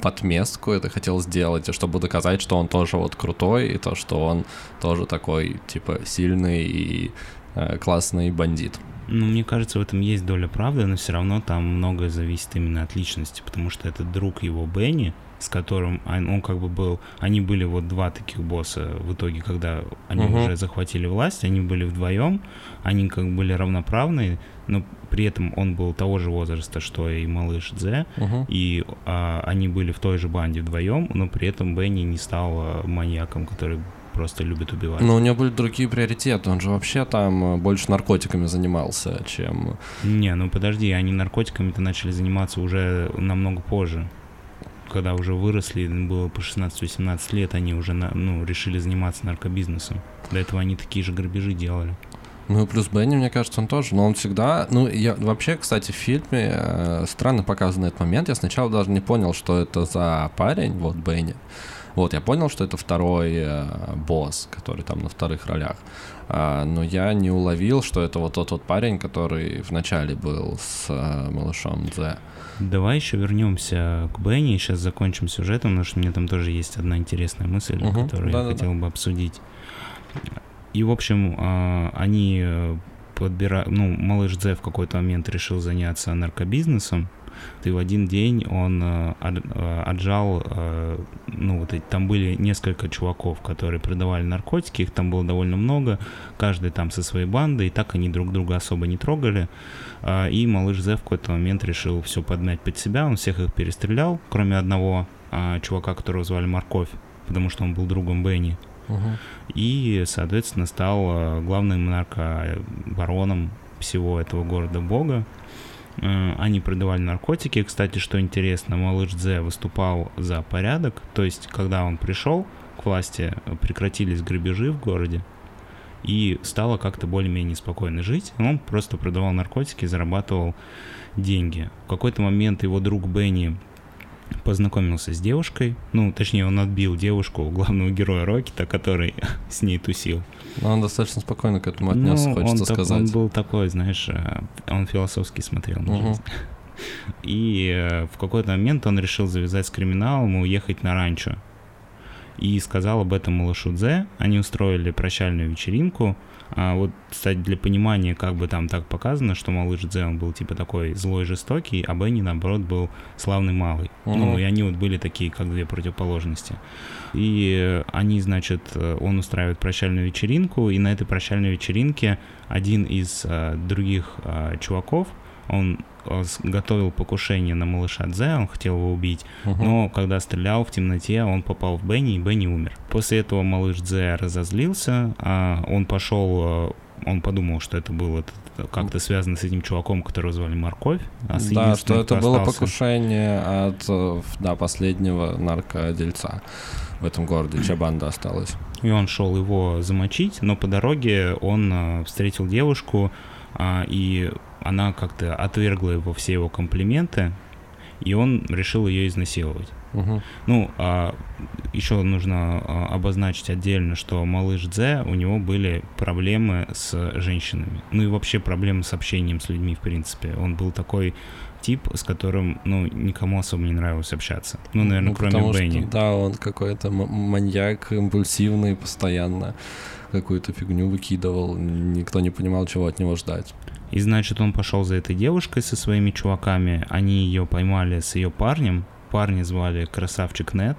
подместку это хотел сделать, чтобы доказать, что он тоже вот крутой, и то, что он тоже такой, типа, сильный и э, классный бандит. Ну, мне кажется, в этом есть доля правды, но все равно там многое зависит именно от личности, потому что этот друг его Бенни, с которым он, он как бы был, они были вот два таких босса в итоге, когда они uh-huh. уже захватили власть, они были вдвоем, они как бы были равноправные, но при этом он был того же возраста, что и малыш Дзе, uh-huh. и а, они были в той же банде вдвоем, но при этом Бенни не стал а, маньяком, который просто любит убивать. Но у него были другие приоритеты. Он же вообще там э, больше наркотиками занимался, чем... Не, ну подожди, они наркотиками-то начали заниматься уже намного позже. Когда уже выросли, было по 16-18 лет, они уже на, ну, решили заниматься наркобизнесом. До этого они такие же грабежи делали. Ну и плюс Бенни, мне кажется, он тоже, но он всегда... Ну, я вообще, кстати, в фильме э, странно показан этот момент. Я сначала даже не понял, что это за парень, вот Бенни. Вот, я понял, что это второй э, босс, который там на вторых ролях. А, но я не уловил, что это вот тот вот парень, который в начале был с э, малышом Дзе. Давай еще вернемся к Бенни, сейчас закончим сюжетом, потому что мне там тоже есть одна интересная мысль, Мгм, которую я да-да-да. хотел бы обсудить. И, в общем, а, они подбирают... Ну, малыш Дзе в какой-то момент решил заняться наркобизнесом, и в один день он э, э, отжал, э, ну, вот эти, там были несколько чуваков, которые продавали наркотики, их там было довольно много, каждый там со своей бандой, и так они друг друга особо не трогали. А, И малыш Зе в какой-то момент решил все подмять под себя, он всех их перестрелял, кроме одного а, чувака, которого звали Морковь, потому что он был другом Бенни. Мгм. И, соответственно, стал э, главным наркобароном всего этого города Бога. Они продавали наркотики. Кстати, что интересно, малыш Дзе выступал за порядок. То есть, когда он пришел к власти, прекратились грабежи в городе. И стало как-то более-менее спокойно жить. Он просто продавал наркотики, зарабатывал деньги. В какой-то момент его друг Бенни познакомился с девушкой. Ну, точнее, он отбил девушку, главного героя Рокета, который с ней тусил. Но он достаточно спокойно к этому отнесся, Ну, хочется он, так- сказать. он был такой, знаешь, э, он философски смотрел на Мгм. жизнь. И э, в какой-то момент он решил завязать с криминалом и уехать на ранчо. И сказал об этом малышу Дзе. Они устроили прощальную вечеринку. А вот, кстати, для понимания, как бы там так показано, что малыш Дзе, он был типа такой злой, жестокий, а Бенни, наоборот, был славный малый. Мгм. Ну, и они вот были такие, как две противоположности. И они, значит, он устраивает прощальную вечеринку, и на этой прощальной вечеринке один из э, других э, чуваков, он э, готовил покушение на малыша Дзе, он хотел его убить, Мгм. но когда стрелял в темноте, он попал в Бенни, и Бенни умер. После этого малыш Дзе разозлился, а он пошел, э, он подумал, что это было как-то связано с этим чуваком, которого звали Морковь. а с Да, что это было остался- покушение от э, да, последнего наркодельца в этом городе, чья банда осталась. И он шел его замочить, но по дороге он встретил девушку, а, и она как-то отвергла его все его комплименты, и он решил ее изнасиловать. Мгм. Ну, а, еще нужно а, обозначить отдельно, что малыш Дзе, у него были проблемы с женщинами. Ну и вообще проблемы с общением с людьми, в принципе. Он был такой тип, с которым, ну, никому особо не нравилось общаться. Ну, наверное, кроме потому что, Бенни. да, он какой-то маньяк, импульсивный, постоянно какую-то фигню выкидывал, никто не понимал, чего от него ждать. И значит, он пошел за этой девушкой со своими чуваками. Они ее поймали с ее парнем. Парня звали Красавчик Нет.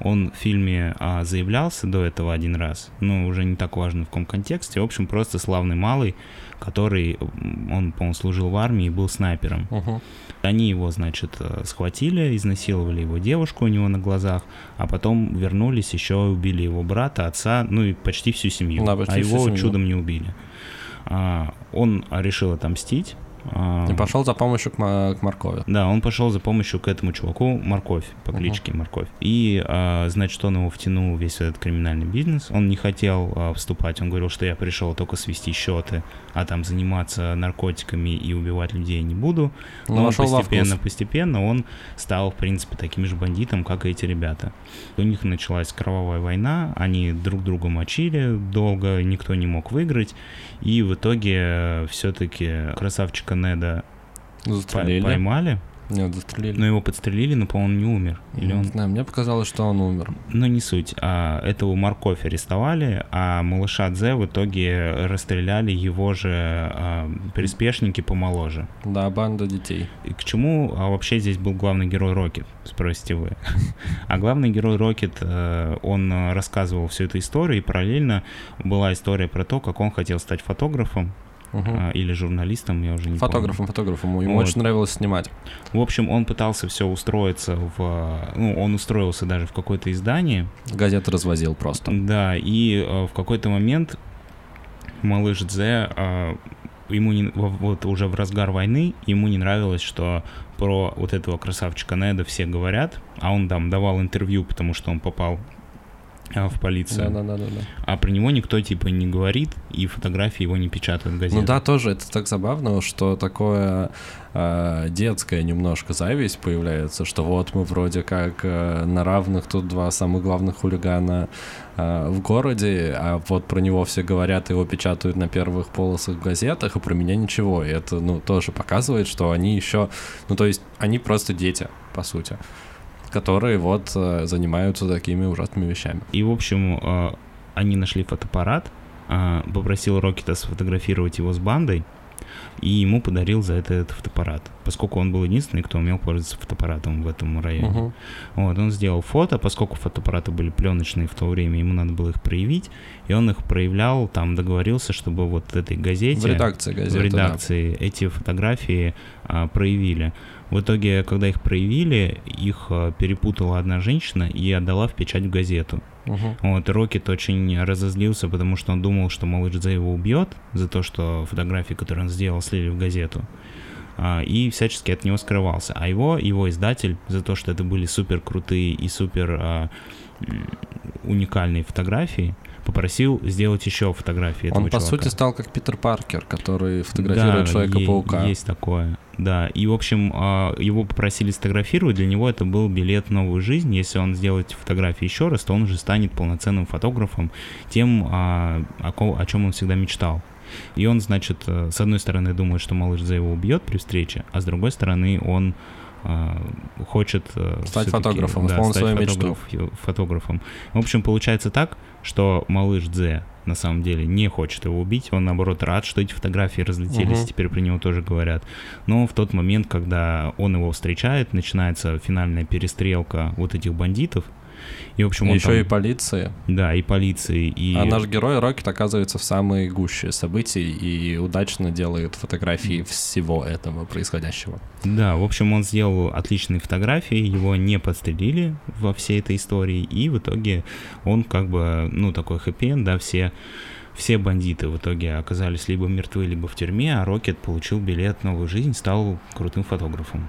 Он в фильме а, заявлялся до этого один раз, но уже не так важно в каком контексте. В общем, просто славный малый, который, он, по-моему, служил в армии и был снайпером. Мгм. Они его, значит, э, схватили, изнасиловали его девушку у него на глазах, а потом вернулись еще и убили его брата, отца, ну и почти всю семью. Да, почти а всю его семью. чудом не убили. А, он решил отомстить. И пошел за помощью к, к моркови. да, он пошел за помощью к этому чуваку Морковь по кличке Морковь. И, а, значит, он его втянул весь этот криминальный бизнес. Он не хотел а, вступать. Он говорил, что я пришел только свести счеты, а там заниматься наркотиками и убивать людей не буду. Но во постепенно, постепенно он стал, в принципе, таким же бандитом, как и эти ребята. У них началась кровавая война, они друг друга мочили долго, никто не мог выиграть. И в итоге все-таки красавчика Неда по- Застрелили. поймали, Нет, застрелили. но его подстрелили, но, по-моему, не умер. Или Не он... знаю, мне показалось, что он умер. Ну, не суть. А, этого морковь арестовали, а малыша Дзе в итоге расстреляли его же а, приспешники помоложе. Да, банда детей. И к чему а, вообще здесь был главный герой Рокет, спросите вы. А главный герой Рокет, э, он рассказывал всю эту историю, и параллельно была история про то, как он хотел стать фотографом, Мгм. а, или журналистом, я уже не Фотографом, фотографом. Ему Вот. очень нравилось снимать. помню. В общем, он пытался все устроиться в... Ну, он устроился даже в какое-то издание, Газеты развозил просто. Да, и э, в какой-то момент малыш Дзе, э, ему не, во- вот уже в разгар войны, ему не нравилось, что про вот этого красавчика Неда все говорят, а он там давал интервью, потому что он попал в полицию, Да-да-да-да. а про него никто типа не говорит, и фотографии его не печатают в газетах. Ну да, тоже это так забавно, что такое э, детская немножко зависть появляется, что вот мы вроде как э, на равных тут два самых главных хулигана э, в городе, а вот про него все говорят, его печатают на первых полосах в газетах, а про меня ничего. И это, ну, тоже показывает, что они еще, ну, то есть они просто дети, по сути, которые вот э, занимаются такими ужасными вещами. И, в общем, э, они нашли фотоаппарат, э, попросил Рокета сфотографировать его с бандой, и ему подарил за это этот фотоаппарат, поскольку он был единственный, кто умел пользоваться фотоаппаратом в этом районе. Мгм. Вот, он сделал фото, поскольку фотоаппараты были пленочные в то время, ему надо было их проявить, и он их проявлял, там договорился, чтобы вот этой газете... В редакции газеты, в редакции эти фотографии а, проявили. В итоге, когда их проявили, их а, перепутала одна женщина и отдала в печать в газету. Мгм. Вот, Рокет очень разозлился, потому что он думал, что малыш Дзе его убьет за то, что фотографии, которые он сделал, слили в газету. А, и всячески от него скрывался. А его, его издатель, за то, что это были супер крутые и супер а, уникальные фотографии, попросил сделать еще фотографии этого Он, по чувака. сути, стал как Питер Паркер, который фотографирует Да, Человека-паука. Есть такое, да. И, в общем, а, его попросили сфотографировать, для него это был билет в новую жизнь. Если он сделает фотографии еще раз, то он уже станет полноценным фотографом, тем, а, о, чем он всегда мечтал. И он, значит, э, с одной стороны думает, что малыш за его убьет при встрече, а с другой стороны он хочет э, Стать фотографом, да, стать свою мечту. фотограф- фотографом. В общем, получается так, что малыш Дзе на самом деле не хочет его убить, он наоборот рад, что эти фотографии разлетелись, Мгм. теперь про него тоже говорят. Но в тот момент, когда он его встречает, начинается финальная перестрелка вот этих бандитов, и, в общем, Еще там- и полиции. Да, и полиции, и... А наш герой Рокет оказывается в самой гуще событий и удачно делает фотографии всего этого происходящего. Да, в общем, он сделал отличные фотографии, его не подстрелили во всей этой истории, и в итоге он как бы, ну, такой хэппи да, все, все бандиты в итоге оказались либо мертвы, либо в тюрьме, а Рокет получил билет в новую жизнь, стал крутым фотографом.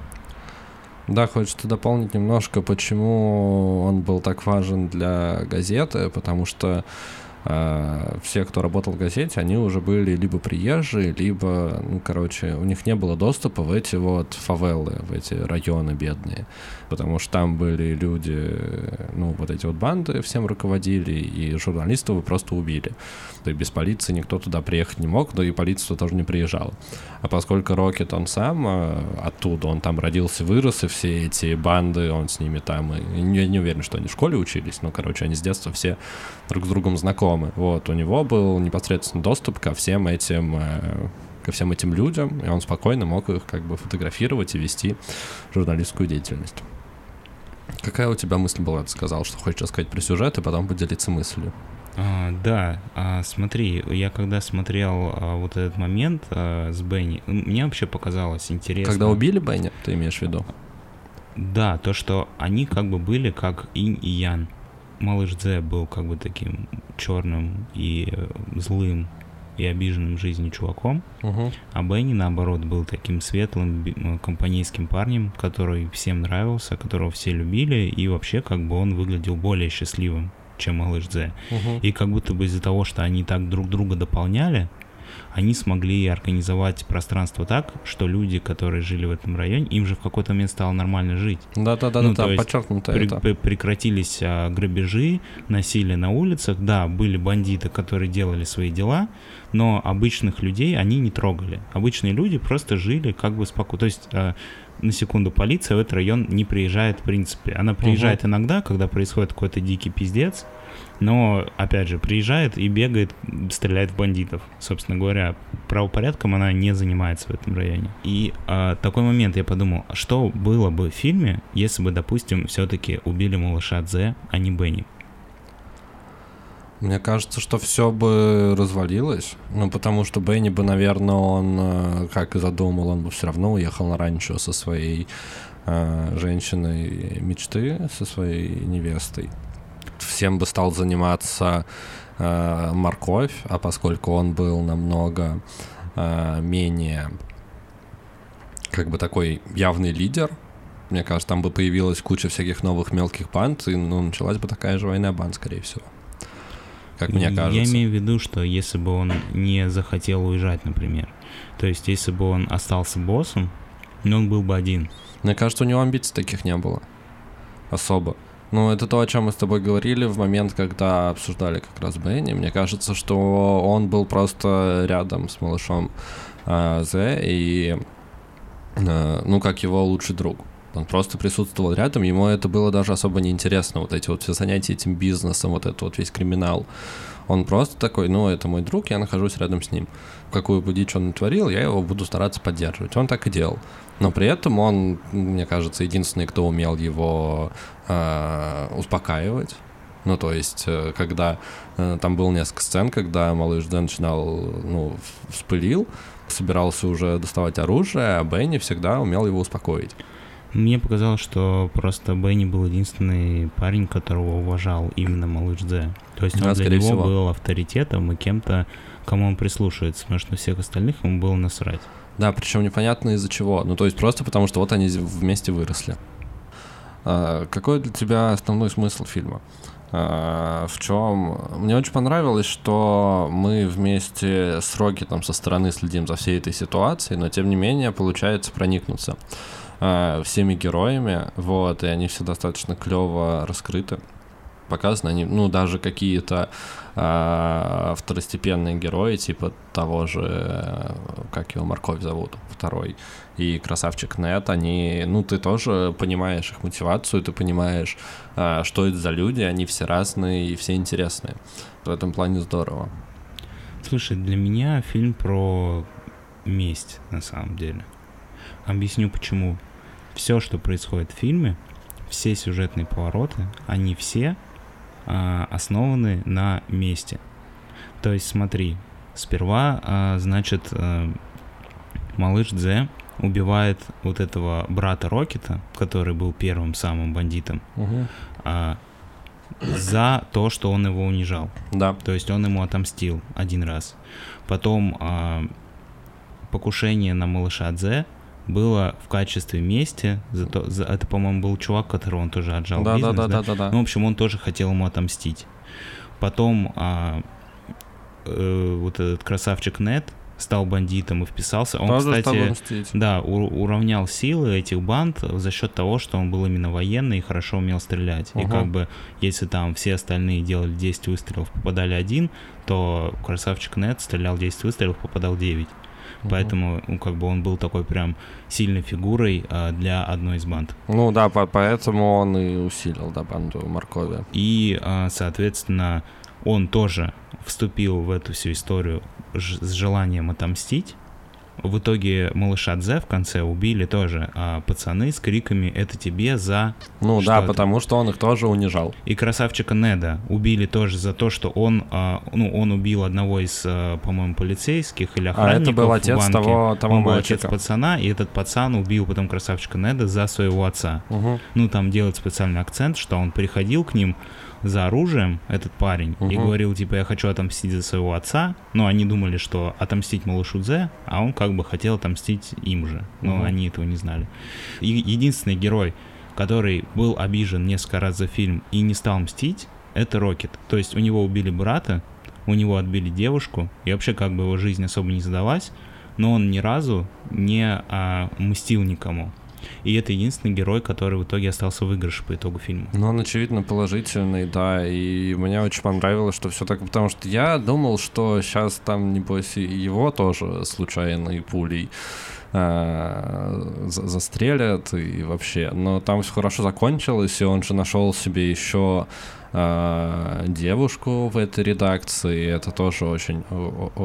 Да, хочется дополнить немножко, почему он был так важен для газеты, потому что все, кто работал в газете, они уже были либо приезжие, либо, ну, короче, у них не было доступа в эти вот фавелы, в эти районы бедные, потому что там были люди, ну, вот эти вот банды всем руководили, и журналистов вы просто убили. То есть без полиции никто туда приехать не мог, да и полиция тоже не приезжала. А поскольку Рокет, он сам э, оттуда, он там родился, вырос, и все эти банды, он с ними там, и я не уверен, что они в школе учились, но, короче, они с детства все друг с другом знакомы. Вот, у него был непосредственно доступ ко всем этим э, ко всем этим людям, и он спокойно мог их как бы фотографировать и вести журналистскую деятельность. Какая у тебя мысль была? Ты сказал, что хочешь рассказать про сюжет, и потом поделиться мыслью. А, да, а, смотри, я когда смотрел а, вот этот момент а, с Бенни, мне вообще показалось интересно. Когда убили Бенни, ты имеешь в виду? Да, то, что они как бы были как инь и ян. Малыш Дзе был как бы таким черным и э, злым и обиженным жизнью чуваком, Угу. а Бенни, наоборот, был таким светлым э, компанейским парнем, который всем нравился, которого все любили, и вообще как бы он выглядел более счастливым, чем малыш Дзе. Угу. И как будто бы из-за того, что они так друг друга дополняли, они смогли организовать пространство так, что люди, которые жили в этом районе, им же в какой-то момент стало нормально жить. Да, да, да, Ну, да, есть подчеркнуто Пре- это. пре- прекратились а, грабежи, насилие на улицах. Да, были бандиты, которые делали свои дела, но обычных людей они не трогали. Обычные люди просто жили как бы спокойно. То есть, а, на секунду, полиция в этот район не приезжает в принципе. Она приезжает иногда, когда происходит какой-то дикий пиздец, но, опять же, приезжает и бегает, стреляет в бандитов. Собственно говоря, правопорядком она не занимается в этом районе. И а, такой момент я подумал, а что было бы в фильме, если бы, допустим, все-таки убили малыша Дзе, а не Бенни? Мне кажется, что все бы развалилось. Ну, потому что Бенни бы, наверное, он, э, как и задумал, он бы все равно уехал на ранчо со своей э, женщиной мечты, со своей невестой. Всем бы стал заниматься э, морковь, а поскольку он был намного э, менее как бы такой явный лидер, мне кажется, там бы появилась куча всяких новых мелких банд, и ну, началась бы такая же война банд, скорее всего. Как мне кажется. Я имею в виду, что если бы он не захотел уезжать, например, то есть если бы он остался боссом, но он был бы один. Мне кажется, у него амбиций таких не было. Особо. Ну, это то, о чем мы с тобой говорили в момент, когда обсуждали как раз Бенни. Мне кажется, что он был просто рядом с малышом э, и, э, ну, как его лучший друг. Он просто присутствовал рядом, ему это было даже особо неинтересно, вот эти вот все занятия этим бизнесом, вот этот вот весь криминал. Он просто такой, ну, это мой друг, я нахожусь рядом с ним. Какую бы дичь он натворил, я его буду стараться поддерживать. Он так и делал. Но при этом он, мне кажется, единственный, кто умел его э, успокаивать. Ну, то есть, э, когда э, там было несколько сцен, когда малыш Дэн начинал, ну, вспылил, собирался уже доставать оружие, а Бенни всегда умел его успокоить. Мне показалось, что просто Бенни был единственный парень, которого уважал именно малыш Дзе. То есть он для него всего. был авторитетом и кем-то, кому он прислушивается, потому что всех остальных ему было насрать. Да, причем непонятно из-за чего. Ну, то есть просто потому, что вот они вместе выросли. А, какой для тебя основной смысл фильма? А, в чем? Мне очень понравилось, что мы вместе с Рокетом со стороны следим за всей этой ситуацией, но тем не менее получается проникнуться а, всеми героями, вот, и они все достаточно клево раскрыты показаны, они, ну, даже какие-то э, второстепенные герои, типа того же, как его Морковь зовут, второй, и Красавчик Нет, они, ну, ты тоже понимаешь их мотивацию, ты понимаешь, э, что это за люди, они все разные и все интересные. В этом плане здорово. Слушай, для меня фильм про месть, на самом деле. Объясню почему. Все, что происходит в фильме, все сюжетные повороты, они все а, основаны на месте. То есть смотри, сперва, а, значит, а, малыш Дзе убивает вот этого брата Рокета, который был первым самым бандитом, угу. а, за то, что он его унижал. Да. То есть он ему отомстил один раз. Потом а, покушение на малыша Дзе было в качестве мести. За то, за, это, по-моему, был чувак, которого он тоже отжал да, бизнес. Да, да, да, да, да. Ну, в общем, он тоже хотел ему отомстить. Потом а, э, вот этот красавчик Нет стал бандитом и вписался. Он, тоже кстати, да, у, уравнял силы этих банд за счет того, что он был именно военный и хорошо умел стрелять. Угу. И как бы, если там все остальные делали 10 выстрелов, попадали один, то красавчик Нет стрелял 10 выстрелов, попадал 9. Угу. Поэтому, ну, как бы он был такой прям сильной фигурой а, для одной из банд. Ну да, по поэтому он и усилил, да, банду Моркови. И, а, соответственно, он тоже вступил в эту всю историю с желанием отомстить. В итоге малыша Дзе в конце убили тоже а, пацаны с криками «Это тебе за...» Ну да, это? потому что он их тоже унижал. И красавчика Неда убили тоже за то, что он, а, ну, он убил одного из, а, по-моему, полицейских или охранников А это был отец банке. того, того Он был мальчика. отец пацана, и этот пацан убил потом красавчика Неда за своего отца. Угу. Ну, там делать специальный акцент, что он приходил к ним, за оружием, этот парень, угу. и говорил, типа, я хочу отомстить за своего отца. Но они думали, что отомстить малышу Дзе, а он как бы хотел отомстить им же. Но угу. они этого не знали. И единственный герой, который был обижен несколько раз за фильм и не стал мстить, это Рокет. То есть у него убили брата, у него отбили девушку, и вообще как бы его жизнь особо не задалась, но он ни разу не а, мстил никому. И это единственный герой, который в итоге остался в выигрыше по итогу фильма. Ну, он, очевидно, положительный, да. И мне очень понравилось, что все так... Потому что я думал, что сейчас там, небось, его тоже случайной пулей э, застрелят и вообще. Но там все хорошо закончилось, и он же нашел себе еще э, девушку в этой редакции. Это тоже очень,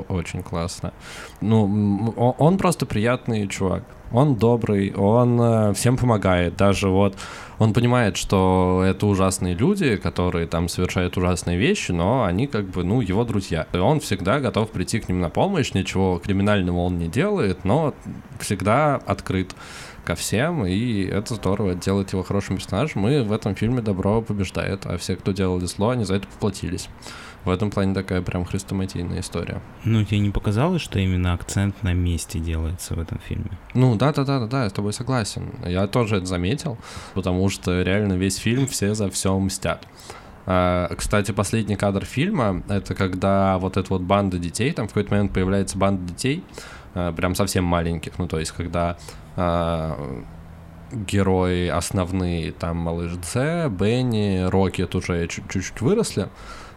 очень классно. Ну, он просто приятный чувак. Он добрый, он э, всем помогает. Даже вот он понимает, что это ужасные люди, которые там совершают ужасные вещи, но они как бы, ну, его друзья. И он всегда готов прийти к ним на помощь, ничего криминального он не делает, но всегда открыт ко всем, и это здорово, делает его хорошим персонажем, и в этом фильме добро побеждает, а все, кто делали зло, они за это поплатились. В этом плане такая прям хрестоматийная история. Ну, тебе не показалось, что именно акцент на месте делается в этом фильме? Ну, да-да-да-да, я с тобой согласен. Я тоже это заметил, потому что реально весь фильм все за все мстят. А, кстати, последний кадр фильма — это когда вот эта вот банда детей, там в какой-то момент появляется банда детей, а, прям совсем маленьких, ну, то есть когда а, герои основные, там малыш Дзе, Бенни, Рокет уже чуть-чуть выросли,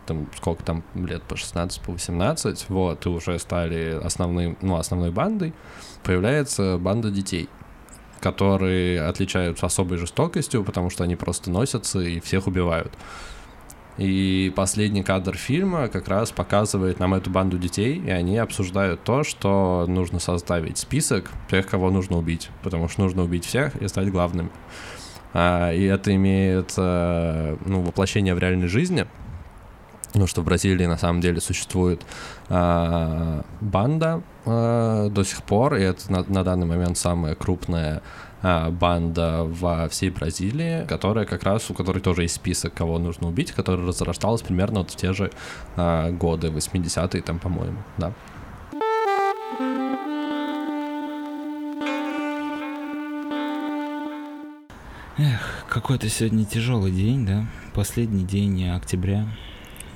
там, сколько там лет, по 16, по 18, вот, и уже стали основным, ну, основной бандой, появляется банда детей, которые отличаются особой жестокостью, потому что они просто носятся и всех убивают. И последний кадр фильма как раз показывает нам эту банду детей, и они обсуждают то, что нужно составить список тех, кого нужно убить, потому что нужно убить всех и стать главным. А, и это имеет а, ну, воплощение в реальной жизни, ну, что в Бразилии на самом деле существует а, банда а, до сих пор, и это на, на данный момент самая крупная а, банда во всей Бразилии, которая как раз, у которой тоже есть список, кого нужно убить, которая разрасталась примерно вот в те же а, годы, 80-е там, по-моему, да. Эх, какой-то сегодня тяжелый день, да? Последний день октября.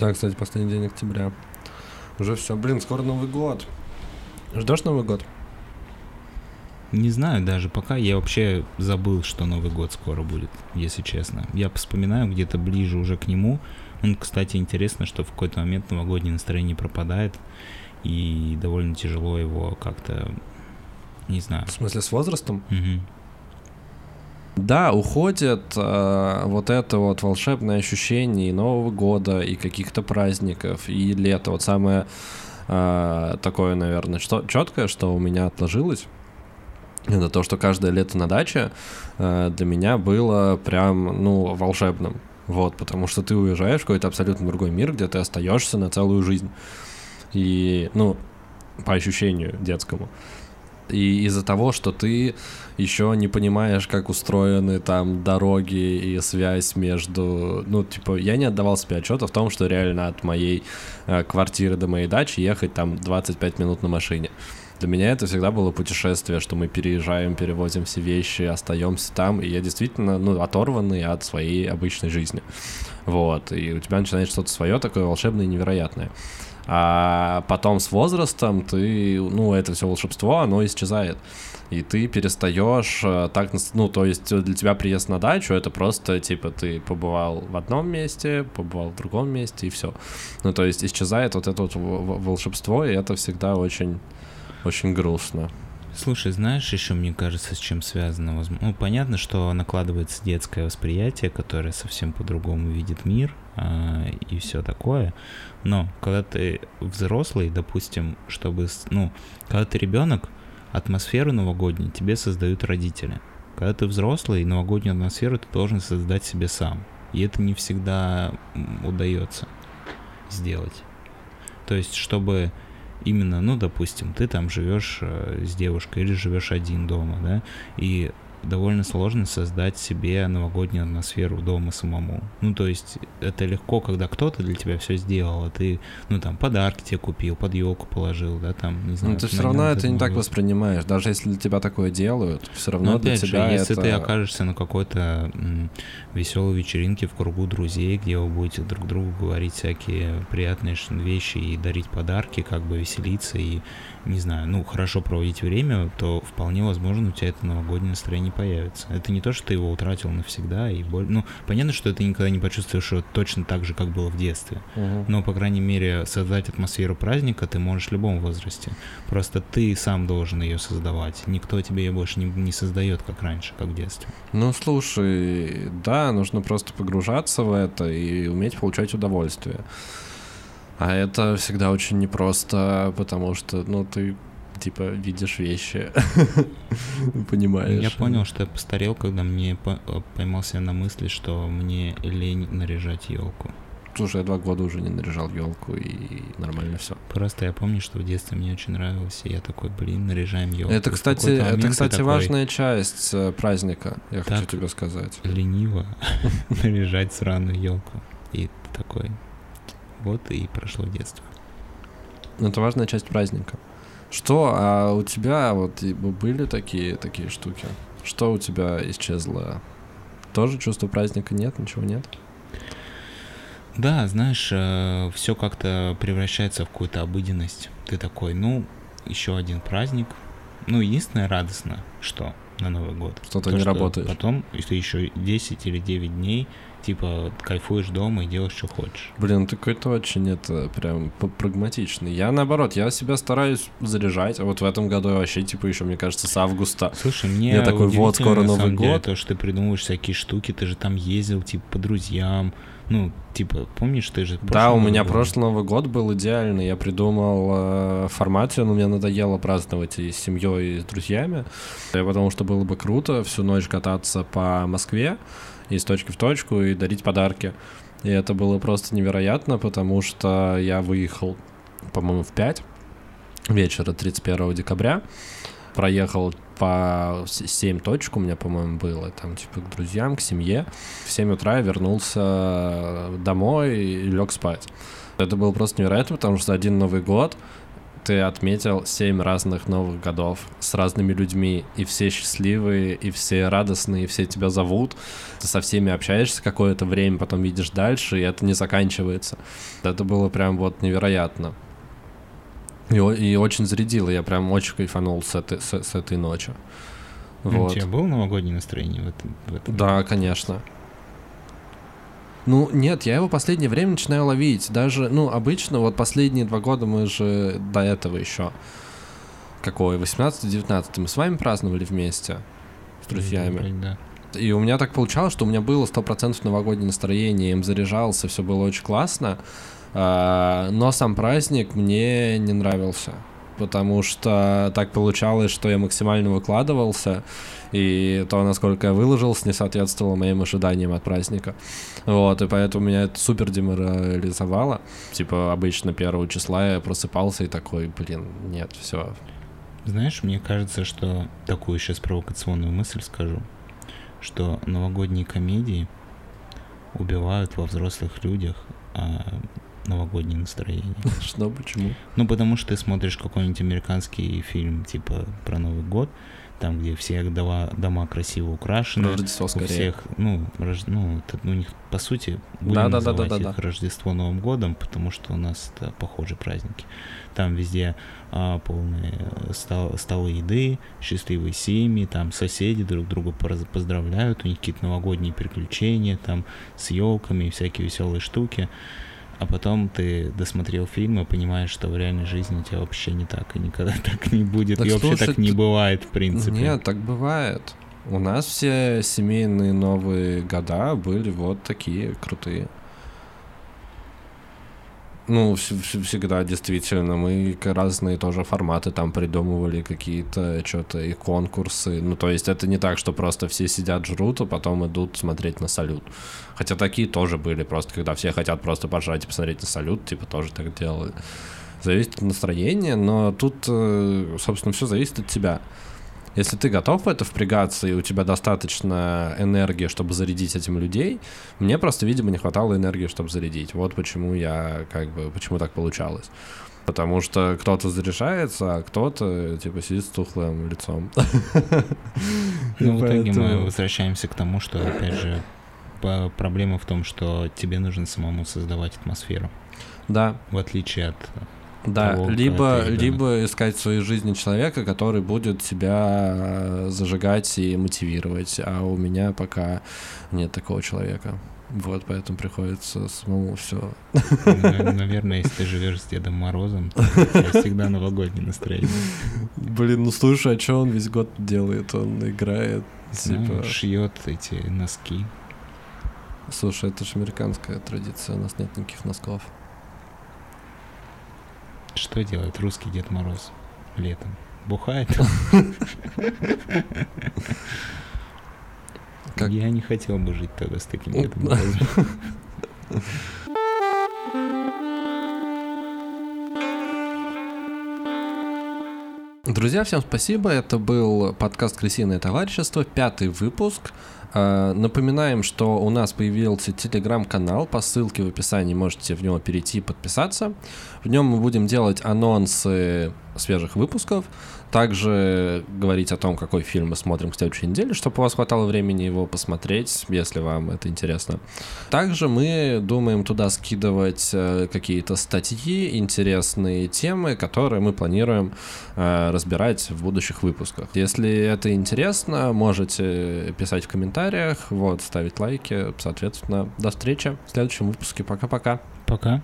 Да, кстати, последний день октября. Уже все. Блин, скоро Новый год. Ждешь Новый год? Не знаю даже, пока я вообще забыл, что Новый год скоро будет, если честно. Я вспоминаю где-то ближе уже к нему. Он, кстати, интересно, что в какой-то момент новогоднее настроение пропадает, и довольно тяжело его как-то, не знаю. В смысле, с возрастом? Угу. Да, уходит э, вот это вот волшебное ощущение и Нового года, и каких-то праздников, и лета. Вот самое э, такое, наверное, что, четкое, что у меня отложилось, это то, что каждое лето на даче э, для меня было прям, ну, волшебным. Вот, потому что ты уезжаешь в какой-то абсолютно другой мир, где ты остаешься на целую жизнь. И, ну, по ощущению детскому. И из-за того, что ты еще не понимаешь, как устроены там дороги и связь между... Ну, типа, я не отдавал себе отчета в том, что реально от моей э, квартиры до моей дачи ехать там 25 минут на машине. Для меня это всегда было путешествие, что мы переезжаем, перевозим все вещи, остаемся там, и я действительно, ну, оторванный от своей обычной жизни. Вот, и у тебя начинает что-то свое такое волшебное и невероятное. А потом с возрастом ты, ну, это все волшебство, оно исчезает. И ты перестаешь э, так, ну, то есть для тебя приезд на дачу это просто, типа, ты побывал в одном месте, побывал в другом месте, и все. Ну, то есть исчезает вот это вот волшебство, и это всегда очень очень грустно. Слушай, знаешь, еще мне кажется, с чем связано? Ну, понятно, что накладывается детское восприятие, которое совсем по-другому видит мир а, и все такое. Но когда ты взрослый, допустим, чтобы, ну, когда ты ребенок, атмосферу новогоднюю тебе создают родители. Когда ты взрослый, новогоднюю атмосферу ты должен создать себе сам. И это не всегда удается сделать. То есть, чтобы именно, ну, допустим, ты там живешь э, с девушкой или живешь один дома, да, и довольно сложно создать себе новогоднюю атмосферу дома самому. Ну, то есть это легко, когда кто-то для тебя все сделал, а ты, ну, там, подарки тебе купил, под елку положил, да, там, не знаю. Ну, ты все равно это не так воспринимаешь, даже если для тебя такое делают, все равно Но, для опять тебя же, если это... ты окажешься на какой-то веселой вечеринке в кругу друзей, где вы будете друг другу говорить всякие приятные вещи и дарить подарки, как бы веселиться и не знаю, ну, хорошо проводить время, то вполне возможно у тебя это новогоднее настроение появится. Это не то, что ты его утратил навсегда и боль... Ну, понятно, что ты никогда не почувствуешь его точно так же, как было в детстве. Угу. Но, по крайней мере, создать атмосферу праздника ты можешь в любом возрасте. Просто ты сам должен ее создавать. Никто тебе ее больше не, не создает, как раньше, как в детстве. Ну, слушай, да, нужно просто погружаться в это и уметь получать удовольствие. А это всегда очень непросто, потому что, ну, ты типа, видишь вещи, понимаешь. Я понял, что я постарел, когда мне э, поймал себя на мысли, что мне лень наряжать елку. Слушай, я два года уже не наряжал елку, и нормально все. Просто я помню, что в детстве мне очень нравилось, и я такой, блин, наряжаем елку. Это, кстати, это, кстати, важная часть э, праздника, я хочу Так. тебе сказать. Лениво наряжать сраную елку. И такой, вот и прошло детство. Это важная часть праздника. Что, а у тебя вот были такие, такие штуки? Что у тебя исчезло? Тоже чувство праздника нет? Ничего нет? Да, знаешь, все как-то превращается в какую-то обыденность. Ты такой, ну, еще один праздник. Ну, единственное радостно, что на Новый год. Что ты То, не что работаешь. Потом, если еще 10 или 9 дней, типа, кайфуешь дома и делаешь, что хочешь. Блин, ты какой-то очень это прям прагматичный. Я наоборот, я себя стараюсь заряжать. А вот в этом году я вообще, типа, еще, мне кажется, с августа. Слушай, мне Я такой, вот, скоро на Новый самом деле, год. то, что ты придумываешь всякие штуки, ты же там ездил, типа, по друзьям. Ну, типа, помнишь, ты же... Да, у меня год- прошлый Новый год был идеальный. Я придумал э, формацию, но мне надоело праздновать и с семьей, и с друзьями. Потому что было бы круто всю ночь кататься по Москве из точки в точку и дарить подарки. И это было просто невероятно, потому что я выехал, по-моему, в 5 вечера 31 декабря. Проехал по с- 7 точек у меня, по-моему, было. Там, типа, к друзьям, к семье. В 7 утра я вернулся домой и лег спать. Это было просто невероятно, потому что один Новый год ты отметил 7 разных Новых годов с разными людьми, и все счастливые, и все радостные, и все тебя зовут. Ты со всеми общаешься какое-то время, потом видишь дальше, и это не заканчивается. Это было прям вот невероятно. И, и очень зарядило, я прям очень кайфанул с этой, с, с этой ночи. У Вот. тебя было новогоднее настроение в этом? в этом Да, конечно. Ну, нет, я его последнее время начинаю ловить. Даже, ну, обычно, вот последние два года мы же до этого еще. Какой? 18-19 мы с вами праздновали вместе с друзьями. Да. И у меня так получалось, что у меня было 100% новогоднее настроение, им заряжался, все было очень классно. А, Но сам праздник мне не нравился. Потому что так получалось, что я максимально выкладывался, и то, насколько я выложился, не соответствовало моим ожиданиям от праздника. Вот, и поэтому меня это супер деморализовало. Типа, обычно первого числа я просыпался и такой, блин, нет, все. Знаешь, мне кажется, что такую сейчас провокационную мысль скажу, что новогодние комедии убивают во взрослых людях а, новогоднее настроение. Что, почему? Ну, потому что ты смотришь какой-нибудь американский фильм, типа, про Новый год, там, где все дома, дома красиво украшены. Рождество У скорее. всех, ну, рож- ну, это, у них, по сути, будем Да, да, да, называть да, да, их да. Рождество Новым годом, потому что у нас это похожие праздники. Там везде а, полные э, стол- столы еды, счастливые семьи, там соседи друг друга поздравляют, у них какие-то новогодние приключения, там с елками и всякие веселые штуки. А потом ты досмотрел фильм и понимаешь, что в реальной жизни у тебя вообще не так, и никогда так не будет, Так и вообще так не бывает, в принципе. Нет, так бывает. У нас все семейные новые года были вот такие крутые. Ну, вс- вс- всегда действительно. Мы разные тоже форматы там придумывали, какие-то что-то и конкурсы. Ну, то есть это не так, что просто все сидят, жрут, а потом идут смотреть на салют. Хотя такие тоже были, просто когда все хотят просто пожрать и посмотреть на салют, типа тоже так делали. Зависит от настроения, но тут, э, собственно, все зависит от тебя. Если ты готов в это впрягаться, и у тебя достаточно энергии, чтобы зарядить этим людей, мне просто, видимо, не хватало энергии, чтобы зарядить. Вот почему я, как бы, почему так получалось. Потому что кто-то заряжается, а кто-то, типа, сидит с тухлым лицом. Ну, в итоге мы возвращаемся к тому, что, опять же, проблема в том, что тебе нужно самому создавать атмосферу, Да, в отличие от... да. того, Либо, либо искать в своей жизни человека, который будет тебя э, зажигать и мотивировать. А у меня пока нет такого человека. Вот, поэтому приходится самому все на- Наверное, если ты живешь с Дедом Морозом, то у тебя всегда новогоднее настроение. Блин, ну слушай, а что он весь год делает? Он играет, Ну, типа... Шьет эти носки. Слушай, это же американская традиция, у нас нет никаких носков. Что делает русский Дед Мороз летом? бухает. Как- Я не хотел бы жить тогда с таким метаболизмом. Друзья, всем спасибо. Это был подкаст «Крысиное товарищество», пятый выпуск. Э, Напоминаем, что у нас появился телеграм-канал. По ссылке в описании можете в него перейти и подписаться. В нем мы будем делать анонсы свежих выпусков, также говорить о том, какой фильм мы смотрим к следующей неделе, чтобы у вас хватало времени его посмотреть, если вам это интересно. Также мы думаем туда скидывать э, какие-то статьи, интересные темы, которые мы планируем э, разбирать в будущих выпусках. Если это интересно, можете писать в комментариях, вот, ставить лайки. Соответственно, до встречи в следующем выпуске. Пока-пока. Пока.